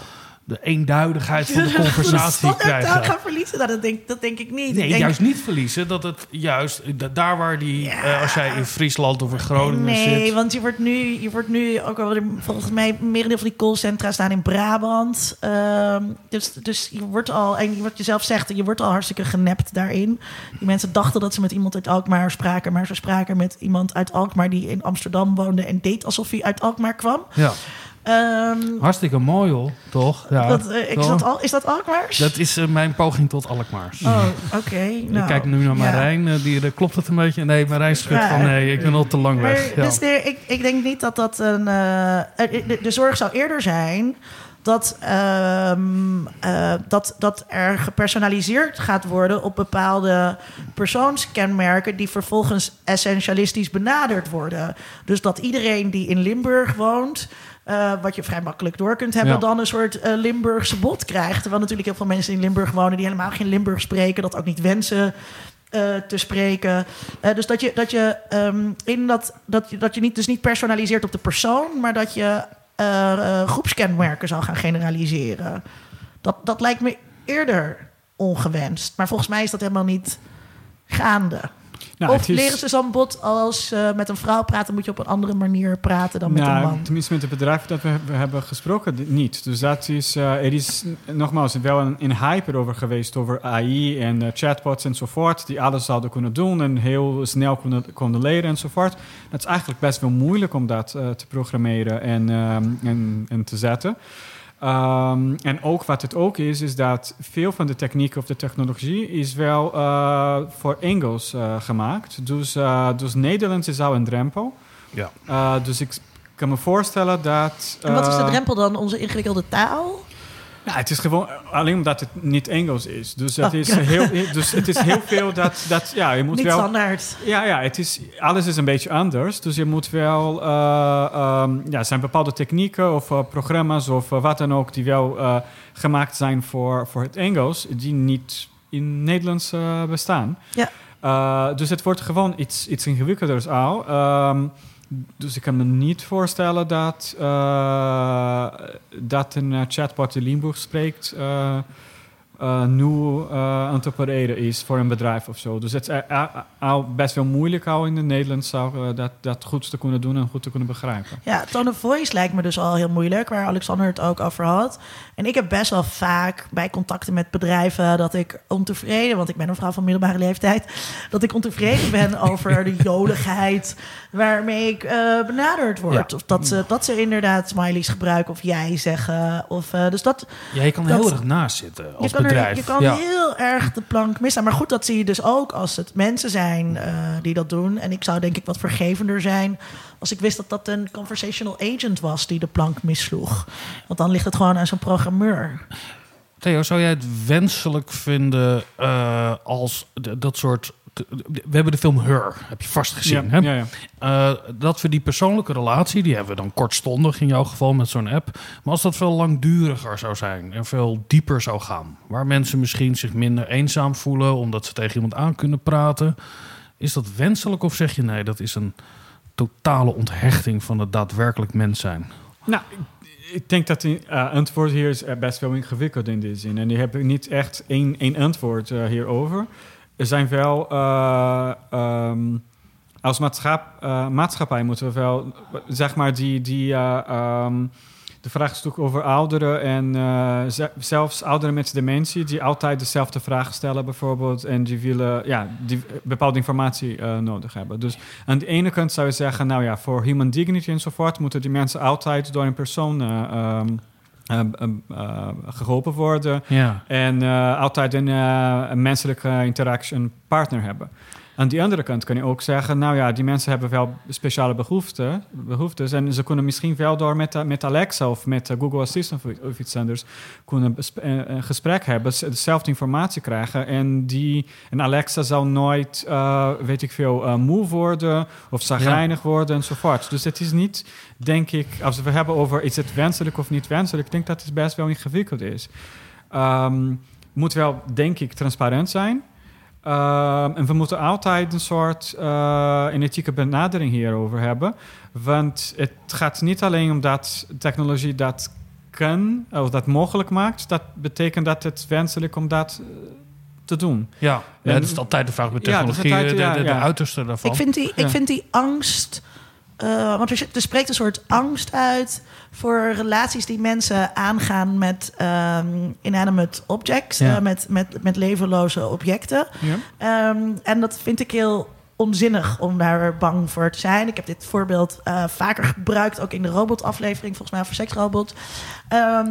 de eenduidigheid van de *laughs* conversatie krijgen. Dat gaan verliezen, nou, dat, denk, dat denk ik niet. Nee, ik denk... juist niet verliezen. Dat het juist daar waar die, ja. uh, als jij in Friesland of in Groningen nee, zit. Nee, want je wordt nu, je wordt nu ook al volgens mij merendeel van die callcentra staan in Brabant. Uh, dus, dus je wordt al, en wat je zelf zegt, je wordt al hartstikke genept daarin. Die mensen dachten dat ze met iemand uit Alkmaar spraken, maar ze spraken met iemand uit Alkmaar die in Amsterdam woonde en deed alsof hij uit Alkmaar kwam. Ja. Um, Hartstikke mooi hoor, toch? Ja, dat, uh, is, dat al, is dat Alkmaars? Dat is uh, mijn poging tot Alkmaars. Oh, oké. Okay, nou, ik kijk nu naar Marijn, ja. uh, die, klopt het een beetje? Nee, Marijn schudt ja, van nee, ik ben al te lang weg. Dus ik, ik denk niet dat dat een... De, de, zorg zou eerder zijn dat, um, dat, dat er gepersonaliseerd gaat worden op bepaalde persoonskenmerken die vervolgens essentialistisch benaderd worden. Dus dat iedereen die in Limburg woont. Uh, wat je vrij makkelijk door kunt hebben, ja. dan een soort uh, Limburgse bot krijgt. Terwijl natuurlijk heel veel mensen in Limburg wonen die helemaal geen Limburg spreken, dat ook niet wensen uh, te spreken. dus dat je, dat je um, in dat, dat, dat je niet, dus niet personaliseert op de persoon, maar dat je groepskenmerken zal gaan generaliseren. Dat, dat lijkt me eerder ongewenst. Maar volgens mij is dat helemaal niet gaande. Nou, of is... leren ze zo'n bot als uh, met een vrouw praten, moet je op een andere manier praten dan met nou, een man? Tenminste, met het bedrijf dat we, we hebben gesproken, niet. Dus dat is, uh, er is nogmaals wel een, een hype over geweest over AI en uh, chatbots enzovoort, die alles zouden kunnen doen en heel snel konden, konden leren enzovoort. Dat is eigenlijk best wel moeilijk om dat te programmeren en, en, en te zetten. Um, en ook wat het ook is, is dat veel van de techniek of de technologie is wel uh, voor Engels uh, gemaakt. Dus, uh, dus Nederlands is al een drempel. Ja. dus ik kan me voorstellen dat... en wat is de drempel dan? Onze ingewikkelde taal? Nou, het is gewoon alleen omdat het niet Engels is. Dus het, oh, is, heel, dus het is heel veel dat, dat ja, je moet niet wel... standaard. Ja, ja het is, alles is een beetje anders. Dus je moet wel... Uh, um, ja, er zijn bepaalde technieken of uh, programma's of uh, wat dan ook... die wel gemaakt zijn voor, voor het Engels... die niet in Nederlands bestaan. Ja. dus het wordt gewoon iets, iets ingewikkelder al. Um, dus ik kan me niet voorstellen dat, uh, dat een chatbot die Limburg spreekt uh, nu aan het opereren is voor een bedrijf of zo. Dus het is best wel moeilijk al in het Nederlands zou, dat, dat goed te kunnen doen en goed te kunnen begrijpen. Ja, tone of voice lijkt me dus al heel moeilijk, waar Alexander het ook over had. En ik heb best wel vaak bij contacten met bedrijven dat ik ontevreden, want ik ben een vrouw van middelbare leeftijd, dat ik ontevreden ben over de joligheid waarmee ik eh, benaderd word. Ja. Of dat ze, dat ze inderdaad smileys gebruiken of jij zeggen. Of, eh, dus dat, Ja, je kan Dat- heel erg naast zitten als je kan, bedrijf. Er, je kan ja. heel erg de plank missen. Maar goed, dat zie je dus ook als het mensen zijn eh, die dat doen. En ik zou denk ik wat vergevender zijn als ik wist dat dat een conversational agent was die de plank missloeg. Want dan ligt het gewoon aan zo'n programmeur. Theo, zou jij het wenselijk vinden als dat soort... We hebben de film Her, heb je vast gezien. ja, hè? ja, ja. Eh, dat we die persoonlijke relatie, die hebben we dan kortstondig in jouw geval met zo'n app. Maar als dat veel langduriger zou zijn en veel dieper zou gaan, waar mensen misschien zich minder eenzaam voelen omdat ze tegen iemand aan kunnen praten, is dat wenselijk of zeg je nee, dat is een totale onthechting van het daadwerkelijk mens zijn? Nou, ik, denk dat het uh, antwoord hier is eh, best wel ingewikkeld in die zin. En die hebben niet echt één, één antwoord eh, hierover. Er zijn wel, eh, ehm, als eh, maatschappij moeten we wel, zeg maar, die, die eh, ehm, de over ouderen en ze- zelfs ouderen met dementie, die altijd dezelfde vragen stellen bijvoorbeeld en die willen, ja, die bepaalde informatie nodig hebben. Dus aan de ene kant zou je zeggen, nou ja, voor human dignity enzovoort moeten die mensen altijd door een persoon eh, eh, eh, eh, geholpen worden Ja. en altijd een, een menselijke interactie, een partner hebben. Aan die andere kant kan je ook zeggen, nou ja, die mensen hebben wel speciale behoeften, behoeftes en ze kunnen misschien wel door met, eh, met Alexa of met eh, Google Assistant of, iets anders kunnen besp- eh, een gesprek hebben, dezelfde informatie krijgen en die en Alexa zou nooit, eh, weet ik veel, eh, moe worden of zagrijnig worden enzovoort. Dus het is niet, denk ik, als we het hebben over is het wenselijk of niet wenselijk, ik denk dat het best wel ingewikkeld is. Ehm, moet wel, denk ik, transparant zijn. Ehm, en we moeten altijd een soort eh, een ethieke benadering hierover hebben. Want het gaat niet alleen om dat technologie dat kan, of dat mogelijk maakt. Dat betekent dat het wenselijk om dat eh, te doen. Ja, En- dat is altijd de vraag met Ja, technologie, altijd- de, de, ja, de uiterste daarvan. Ik vind die, Ja. ik vind die angst. Eh, want er, er spreekt een soort angst uit voor relaties die mensen aangaan met ehm, inanimate objects, Ja. eh, met, met, met levenloze objecten. Ja? Ehm, en dat vind ik heel onzinnig om daar bang voor te zijn. Ik heb dit voorbeeld eh, vaker gebruikt, ook in de robotaflevering, volgens mij voor seksrobot. Ehm,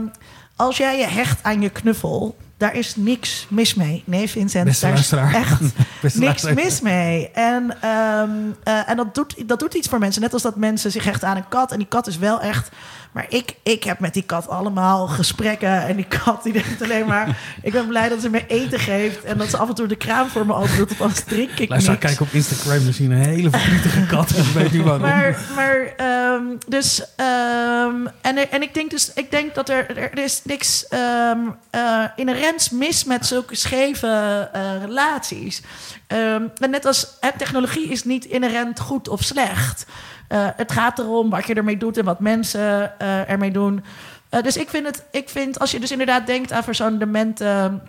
als jij je hecht aan je knuffel, daar is niks mis mee. Nee, Vincent, Beste daar is echt *laughs* Beste niks luisteraar. mis mee. En, ehm, eh, en dat, doet, dat doet iets voor mensen. Net als dat mensen zich hechten aan een kat. En die kat is wel echt... Maar ik, ik heb met die kat allemaal gesprekken. En die kat die denkt alleen maar... ik ben blij dat ze me eten geeft. En dat ze af en toe de kraan voor me open doet. Anders drink ik Luister, niks. kijk op Instagram, we zien een hele verdrietige kat. Ik weet niet waarom. Maar, maar ehm, dus, ehm, en, er- en ik denk dus, ik denk dat er, er, is niks ehm eh inherents mis met zulke scheve eh, relaties. En net als hè, technologie is niet inherent goed of slecht. Eh, het gaat erom wat je ermee doet en wat mensen eh, ermee doen. Eh, dus ik vind het, ik vind, als je dus inderdaad denkt aan zo'n demente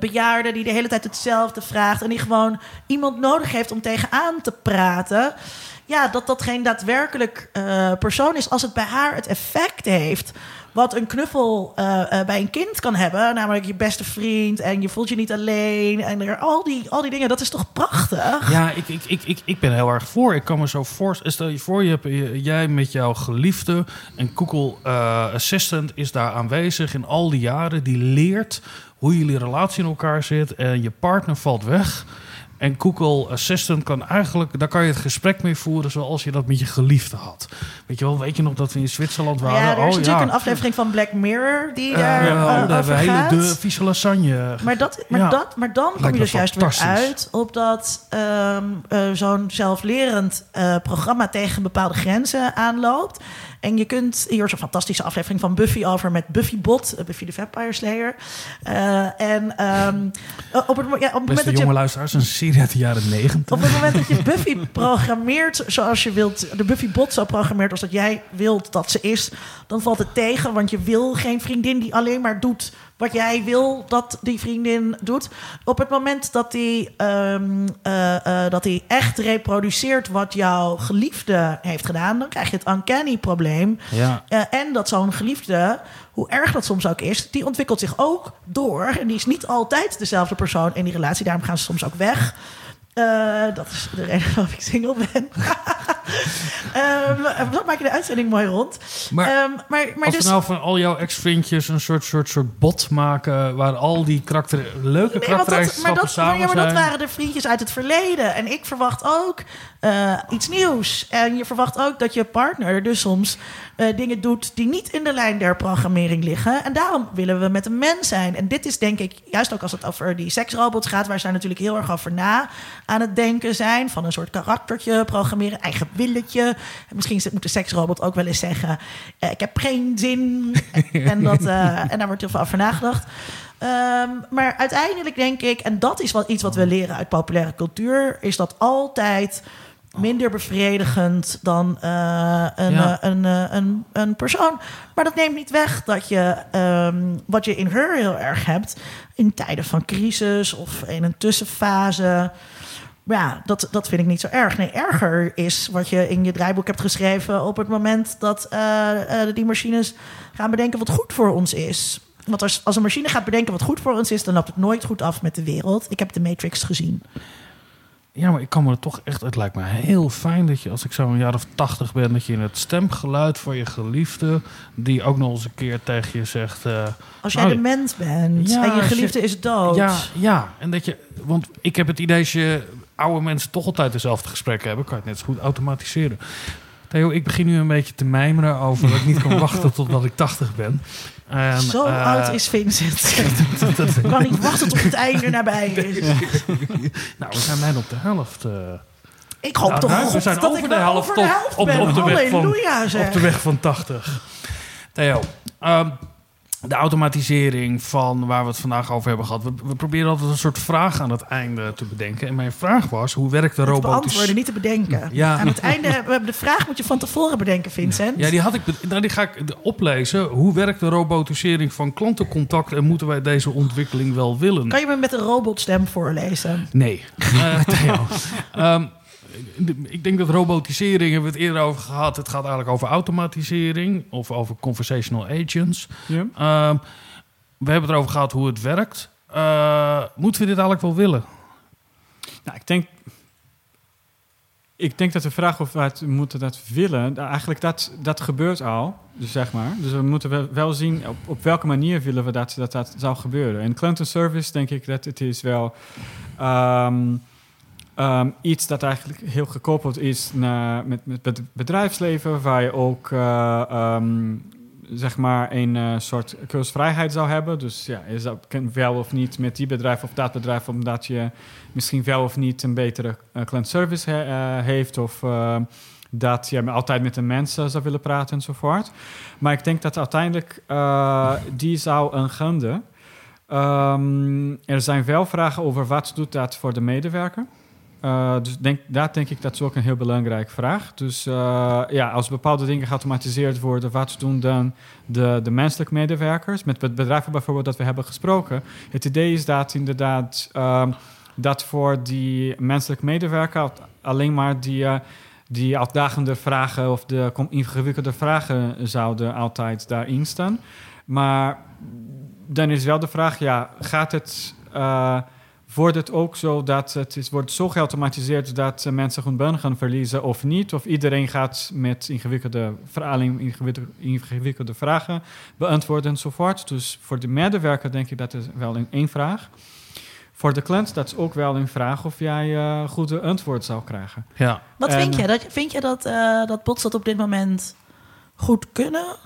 bejaarde die de hele tijd hetzelfde vraagt en die gewoon iemand nodig heeft om tegenaan te praten. Ja, dat dat geen daadwerkelijk persoon is. Als het bij haar het effect heeft wat een knuffel eh, eh, bij een kind kan hebben, namelijk je beste vriend en je voelt je niet alleen en er, al, die, al die dingen, dat is toch prachtig? Ja, ik, ik, ik, ik, ik ben heel erg voor. Ik kan me zo voorstellen. Stel je voor, je hebt, jij met jouw geliefde en Google eh, Assistant is daar aanwezig in al die jaren. Die leert hoe jullie relatie in elkaar zit en je partner valt weg. En Google Assistant kan eigenlijk, daar kan je het gesprek mee voeren zoals je dat met je geliefde had. Weet je wel, weet je nog dat we in Zwitserland waren? Ja, er is oh, natuurlijk ja. een aflevering van Black Mirror die Eh, daar eh, daar hebben over hele de vieze lasagne. Maar, dat, maar, Ja. dat, maar dan kom je dus juist weer uit op dat ehm, eh, zo'n zelflerend programma tegen bepaalde grenzen aanloopt. En je kunt, hier is een fantastische aflevering van Buffy over met Buffy Bot, eh, Buffy the Vampire Slayer. Eh, en ehm, op het, ja, op het moment dat je jonge luisteraars, een serie uit de jaren negentig. op het moment dat je Buffy *laughs* programmeert zoals je wilt, de Buffy bot zo programmeert als dat jij wilt dat ze is, dan valt het tegen, want je wil geen vriendin die alleen maar doet wat jij wil dat die vriendin doet. Op het moment dat die, ehm, eh, eh, dat die echt reproduceert wat jouw geliefde heeft gedaan, dan krijg je het uncanny probleem. Ja. Eh, en dat zo'n geliefde, hoe erg dat soms ook is, die ontwikkelt zich ook door. En die is niet altijd dezelfde persoon in die relatie. Daarom gaan ze soms ook weg. Eh, dat is de reden waarom ik single ben. *laughs* Ehm, dat maak je de uitzending mooi rond. Maar Ehm, maar, maar als dus, we nou van al jouw ex-vriendjes een soort, soort, soort bot maken... waar al die karakter, leuke Nee, dat, maar, ja, maar dat waren de vriendjes uit het verleden. En ik verwacht ook eh, iets nieuws. En je verwacht ook dat je partner dus soms eh, dingen doet die niet in de lijn der programmering liggen. En daarom willen we met een mens zijn. En dit is denk ik, juist ook als het over die seksrobots gaat, waar zij natuurlijk heel erg over na aan het denken zijn. Van een soort karaktertje programmeren, eigen willetje. En misschien moet de seksrobot ook wel eens zeggen: eh, Ik heb geen zin. *laughs* en, dat, en daar wordt heel veel over nagedacht. Ehm, maar uiteindelijk denk ik, en dat is wat, iets wat we leren uit populaire cultuur, is dat altijd minder bevredigend dan eh, een, Ja. eh, een, eh, een, een persoon. Maar dat neemt niet weg dat je ehm, wat je in her heel erg hebt in tijden van crisis of in een tussenfase. Ja, dat, dat vind ik niet zo erg. Nee, erger is wat je in je draaiboek hebt geschreven op het moment dat die machines gaan bedenken wat goed voor ons is. Want als, als een machine gaat bedenken wat goed voor ons is, dan loopt het nooit goed af met de wereld. Ik heb de Matrix gezien. Ja, maar ik kan me er toch echt... Het lijkt me heel fijn dat je, als ik zo een jaar of tachtig ben... dat je in het stemgeluid van je geliefde... die ook nog eens een keer tegen je zegt... eh, Als jij nou, dement bent Ja, en je- geliefde is dood. Ja, ja, en dat je... Want ik heb het idee dat je oude mensen toch altijd dezelfde gesprekken hebben... kan je het net zo goed automatiseren. Theo, ik begin nu een beetje te mijmeren over dat ik niet kan wachten *laughs* totdat ik 80 ben. En, Zo eh, oud is Vincent. *laughs* Ik kan niet wachten tot het einde nabij *laughs* is. Nou, we zijn bijna op de helft. eh, Ik hoop Nou, toch ruim, we zijn dat over ik de helft over de op- helft op de- ben. op de weg van- op de weg van 80. Theo, ehm, de automatisering van waar we het vandaag over hebben gehad. We, we proberen altijd een soort vraag aan het einde te bedenken. En mijn vraag was, hoe werkt de Te robotisch... beantwoorden, niet te bedenken. Ja. Aan het einde, de vraag moet je van tevoren bedenken, Vincent. Ja, die, had ik, nou, die ga ik oplezen. Hoe werkt de robotisering van klantencontact en moeten wij deze ontwikkeling wel willen? Kan je me met een robotstem voorlezen? Nee. *laughs* Theo. Ehm, ik denk dat robotisering, hebben we het eerder over gehad. Het gaat eigenlijk over automatisering of over conversational agents. Ja. Ehm, we hebben het erover gehad hoe het werkt. Eh, moeten we dit eigenlijk wel willen? Nou, ik denk, ik denk dat de vraag of we het moeten dat willen, nou, eigenlijk dat, dat gebeurt al, dus zeg maar. Dus we moeten wel, zien op, op welke manier willen we dat, dat dat zou gebeuren. En klantenservice denk ik dat het is wel ehm, ehm, iets dat eigenlijk heel gekoppeld is naar, met, met het bedrijfsleven, waar je ook eh, ehm, zeg maar een eh, soort keuzevrijheid zou hebben. Dus ja, je zou wel of niet met die bedrijf of dat bedrijf, omdat je misschien wel of niet een betere uh, klantservice he- eh, heeft of eh, dat je altijd met de mensen zou willen praten enzovoort. Maar ik denk dat uiteindelijk eh, die zou een gande. Ehm, er zijn wel vragen over wat doet dat voor de medewerker. Uh, dus denk, daar denk ik dat is ook een heel belangrijke vraag. Dus uh, ja, als bepaalde dingen geautomatiseerd worden, wat doen dan de, de menselijke medewerkers? Met bedrijven bijvoorbeeld dat we hebben gesproken. Het idee is dat inderdaad uh, dat voor die menselijke medewerker alleen maar die, uh, die uitdagende vragen of de ingewikkelde vragen zouden altijd daarin staan. Maar dan is wel de vraag, ja, gaat het wordt het ook zo dat het is, wordt zo geautomatiseerd dat uh, mensen hun baan gaan verliezen of niet? Of iedereen gaat met ingewikkelde, alleen ingewikkelde, ingewikkelde vragen beantwoorden enzovoort. Dus voor de medewerker denk ik dat is wel een, één vraag. Voor de klant dat is ook wel een vraag of jij uh, goede antwoord zou krijgen. Ja. Wat en, vind je? Dat, vind je dat, uh, dat bots dat op dit moment goed kunnen?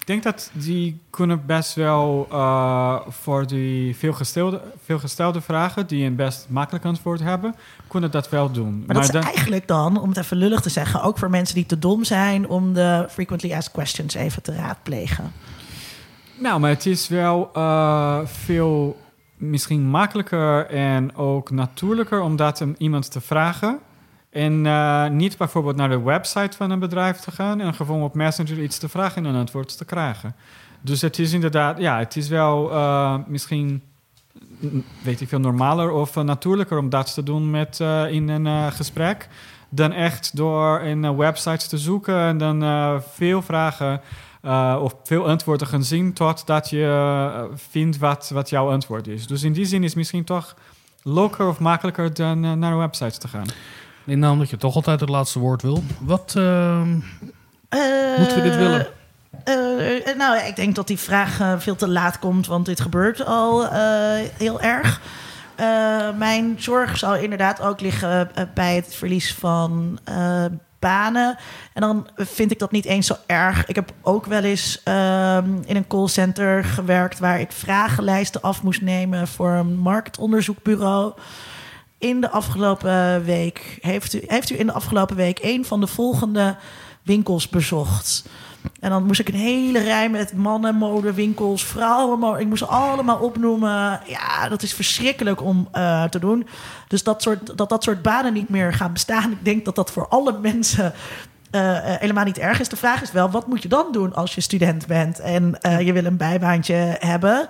Ik denk dat die kunnen best wel uh, voor die veelgestelde, veelgestelde vragen, die een best makkelijk antwoord hebben, kunnen dat wel doen. Maar, maar dat is eigenlijk dan, om het even lullig te zeggen, ook voor mensen die te dom zijn om de frequently asked questions even te raadplegen. Nou, maar het is wel uh, veel misschien makkelijker en ook natuurlijker om dat aan iemand te vragen. En uh, niet bijvoorbeeld naar de website van een bedrijf te gaan en gewoon op Messenger iets te vragen en een antwoord te krijgen. Dus het is inderdaad, ja, het is wel uh, misschien, weet ik veel, normaler of uh, natuurlijker om dat te doen met, in een gesprek. Dan echt door in websites te zoeken en dan veel vragen of veel antwoorden gaan zien totdat je vindt wat, wat jouw antwoord is. Dus in die zin is misschien toch leuker of makkelijker dan naar websites te gaan. Linda, omdat je toch altijd het laatste woord wil. Wat Eh, moeten we dit willen? eh, nou, ja, ik denk dat die vraag eh, veel te laat komt, want dit gebeurt al eh, heel erg. Eh, mijn zorg zal inderdaad ook liggen eh, bij het verlies van eh, banen. En dan vind ik dat niet eens zo erg. Ik heb ook wel eens ehm, in een callcenter gewerkt waar ik vragenlijsten af moest nemen voor een marktonderzoekbureau. In de afgelopen week heeft u, heeft u in de afgelopen week een van de volgende winkels bezocht. En dan moest ik een hele rij met mannenmodewinkels, vrouwenmode. Ik moest allemaal opnoemen. Ja, dat is verschrikkelijk om eh, te doen. Dus dat, soort, dat dat soort banen niet meer gaan bestaan. Ik denk dat dat voor alle mensen eh, helemaal niet erg is. De vraag is wel, wat moet je dan doen als je student bent en eh, je wil een bijbaantje hebben?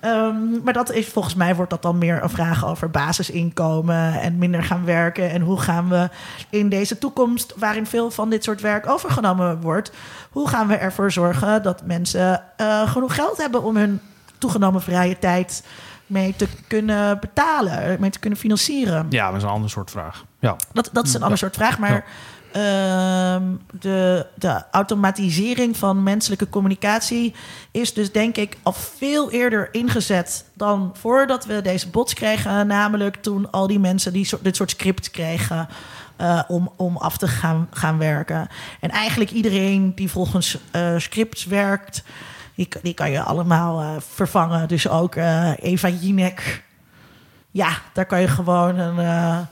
Ehm, maar dat is, volgens mij wordt dat dan meer een vraag over basisinkomen en minder gaan werken. En hoe gaan we in deze toekomst, waarin veel van dit soort werk overgenomen wordt, hoe gaan we ervoor zorgen dat mensen genoeg geld hebben om hun toegenomen vrije tijd mee te kunnen betalen, mee te kunnen financieren? Ja, dat is een ander soort vraag. Ja. Dat, dat is een ander soort vraag, maar de, de automatisering van menselijke communicatie is dus denk ik al veel eerder ingezet dan voordat we deze bots kregen. Namelijk toen al die mensen die dit soort scripts kregen. eh, om, om af te gaan, gaan werken. En eigenlijk iedereen die volgens eh, scripts werkt, die, kan je allemaal eh, vervangen. Dus ook Eva Jinek. Ja, daar kan je gewoon een,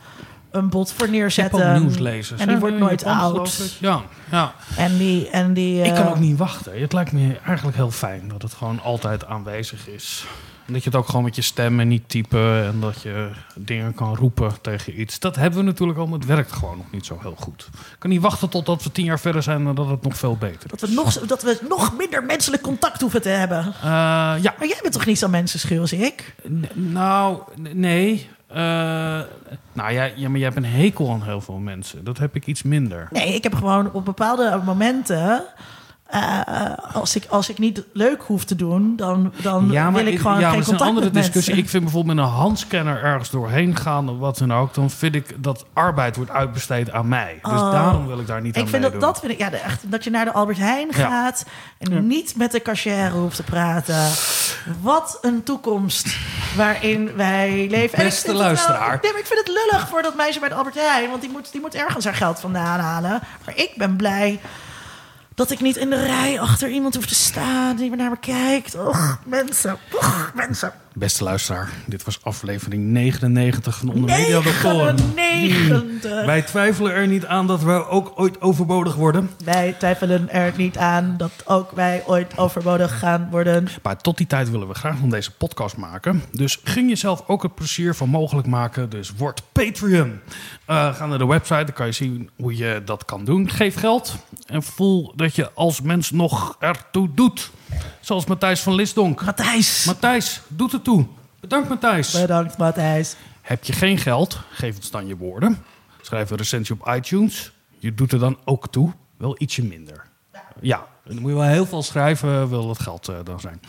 een bot voor neerzetten. ook nieuwslezers. En die wordt nooit oud. Ja, ja. En die, en die, Ik kan eh, ook niet wachten. Het lijkt me eigenlijk heel fijn dat het gewoon altijd aanwezig is. En dat je het ook gewoon met je stem en niet typen en dat je dingen kan roepen tegen iets. Dat hebben we natuurlijk al, maar het werkt gewoon nog niet zo heel goed. Ik kan niet wachten totdat we tien jaar verder zijn en dat het nog veel beter is. dat, we nog, dat we nog minder menselijk contact hoeven te hebben. Eh, ja, Maar jij bent toch niet zo mensenschuw als ik? N- nou, nee. Eh, nou ja, maar jij hebt een hekel aan heel veel mensen. Dat heb ik iets minder. Nee, ik heb gewoon op bepaalde momenten... eh, als, ik, als ik niet leuk hoef te doen, dan, dan wil ik gewoon ja, maar geen is een contact andere met discussie. mensen. Ik vind bijvoorbeeld met een handscanner ergens doorheen gaan of wat dan ook, dan vind ik dat arbeid wordt uitbesteed aan mij. Dus Oh. daarom wil ik daar niet Ik aan vind dat, dat vind ik, ja, echt, dat je naar de Albert Heijn Ja. gaat en niet met de cashier hoeft te praten. Wat een toekomst waarin wij leven. Beste wel- luisteraar. nee, maar ik vind het lullig voor dat meisje bij de Albert Heijn, want die moet, die moet ergens haar geld vandaan halen. Maar ik ben blij dat ik niet in de rij achter iemand hoef te staan die naar me kijkt. Och, mensen. Och, mensen. Beste luisteraar, dit was aflevering 99 van Onder Media Doctoren. 99. Wij twijfelen er niet aan dat we ook ooit overbodig worden. Wij twijfelen er niet aan dat ook wij ooit overbodig gaan worden. Maar tot die tijd willen we graag nog deze podcast maken. Dus ging jezelf ook het plezier van mogelijk maken. Dus word Patreon. Eh, ga naar de website, dan kan je zien hoe je dat kan doen. Geef geld en voel dat je als mens nog ertoe doet. Zoals Matthijs van Lisdonk. Matthijs. Matthijs, doet het toe. Bedankt Matthijs. Bedankt, Matthijs. Heb je geen geld, geef ons dan je woorden. Schrijf een recensie op iTunes. Je doet er dan ook toe, wel ietsje minder. Ja, dan moet je wel heel veel schrijven, wil dat geld eh, dan zijn.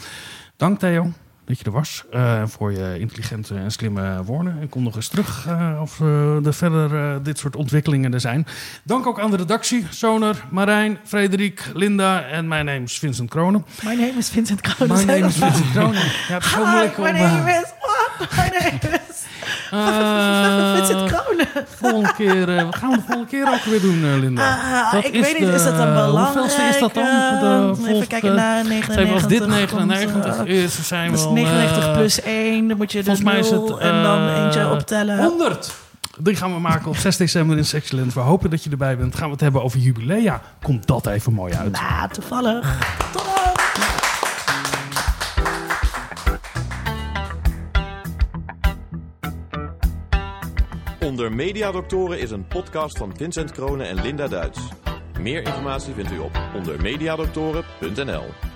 Dank Theo dat je er was. eh, voor je intelligente en slimme woorden. En kom nog eens terug eh, of eh, er verder dit soort ontwikkelingen er zijn. Dank ook aan de redactie. Soner, Marijn, Frederik, Linda en mijn naam is Vincent Kronen. My name is Vincent Kronen. Mijn naam is *laughs* Vincent Kronen. Ja, het is heel Hi, moeilijk om... my name is... What? My name is... eh, Vincent Kronen. Volgende keer, eh, wat gaan we de volgende keer ook weer doen, eh, Linda? Ah, Dat ik weet niet, de- is dat een belangrijk... hoeveelste is dat dan? eh, De even kijken naar 99. Als dit komt, 99 eh, is, zijn we dus al... 99 eh, plus 1, dan moet je is 0 het... en dan eh, eentje optellen. 100! Die gaan we maken op 6 december in Sexyland. We hopen dat je erbij bent. Gaan we het hebben over jubilea. Komt dat even mooi uit. Nou, toevallig. Tot Onder Mediadoktoren is een podcast van Vincent Kronen en Linda Duits. Meer informatie vindt u op ondermediadoktoren.nl.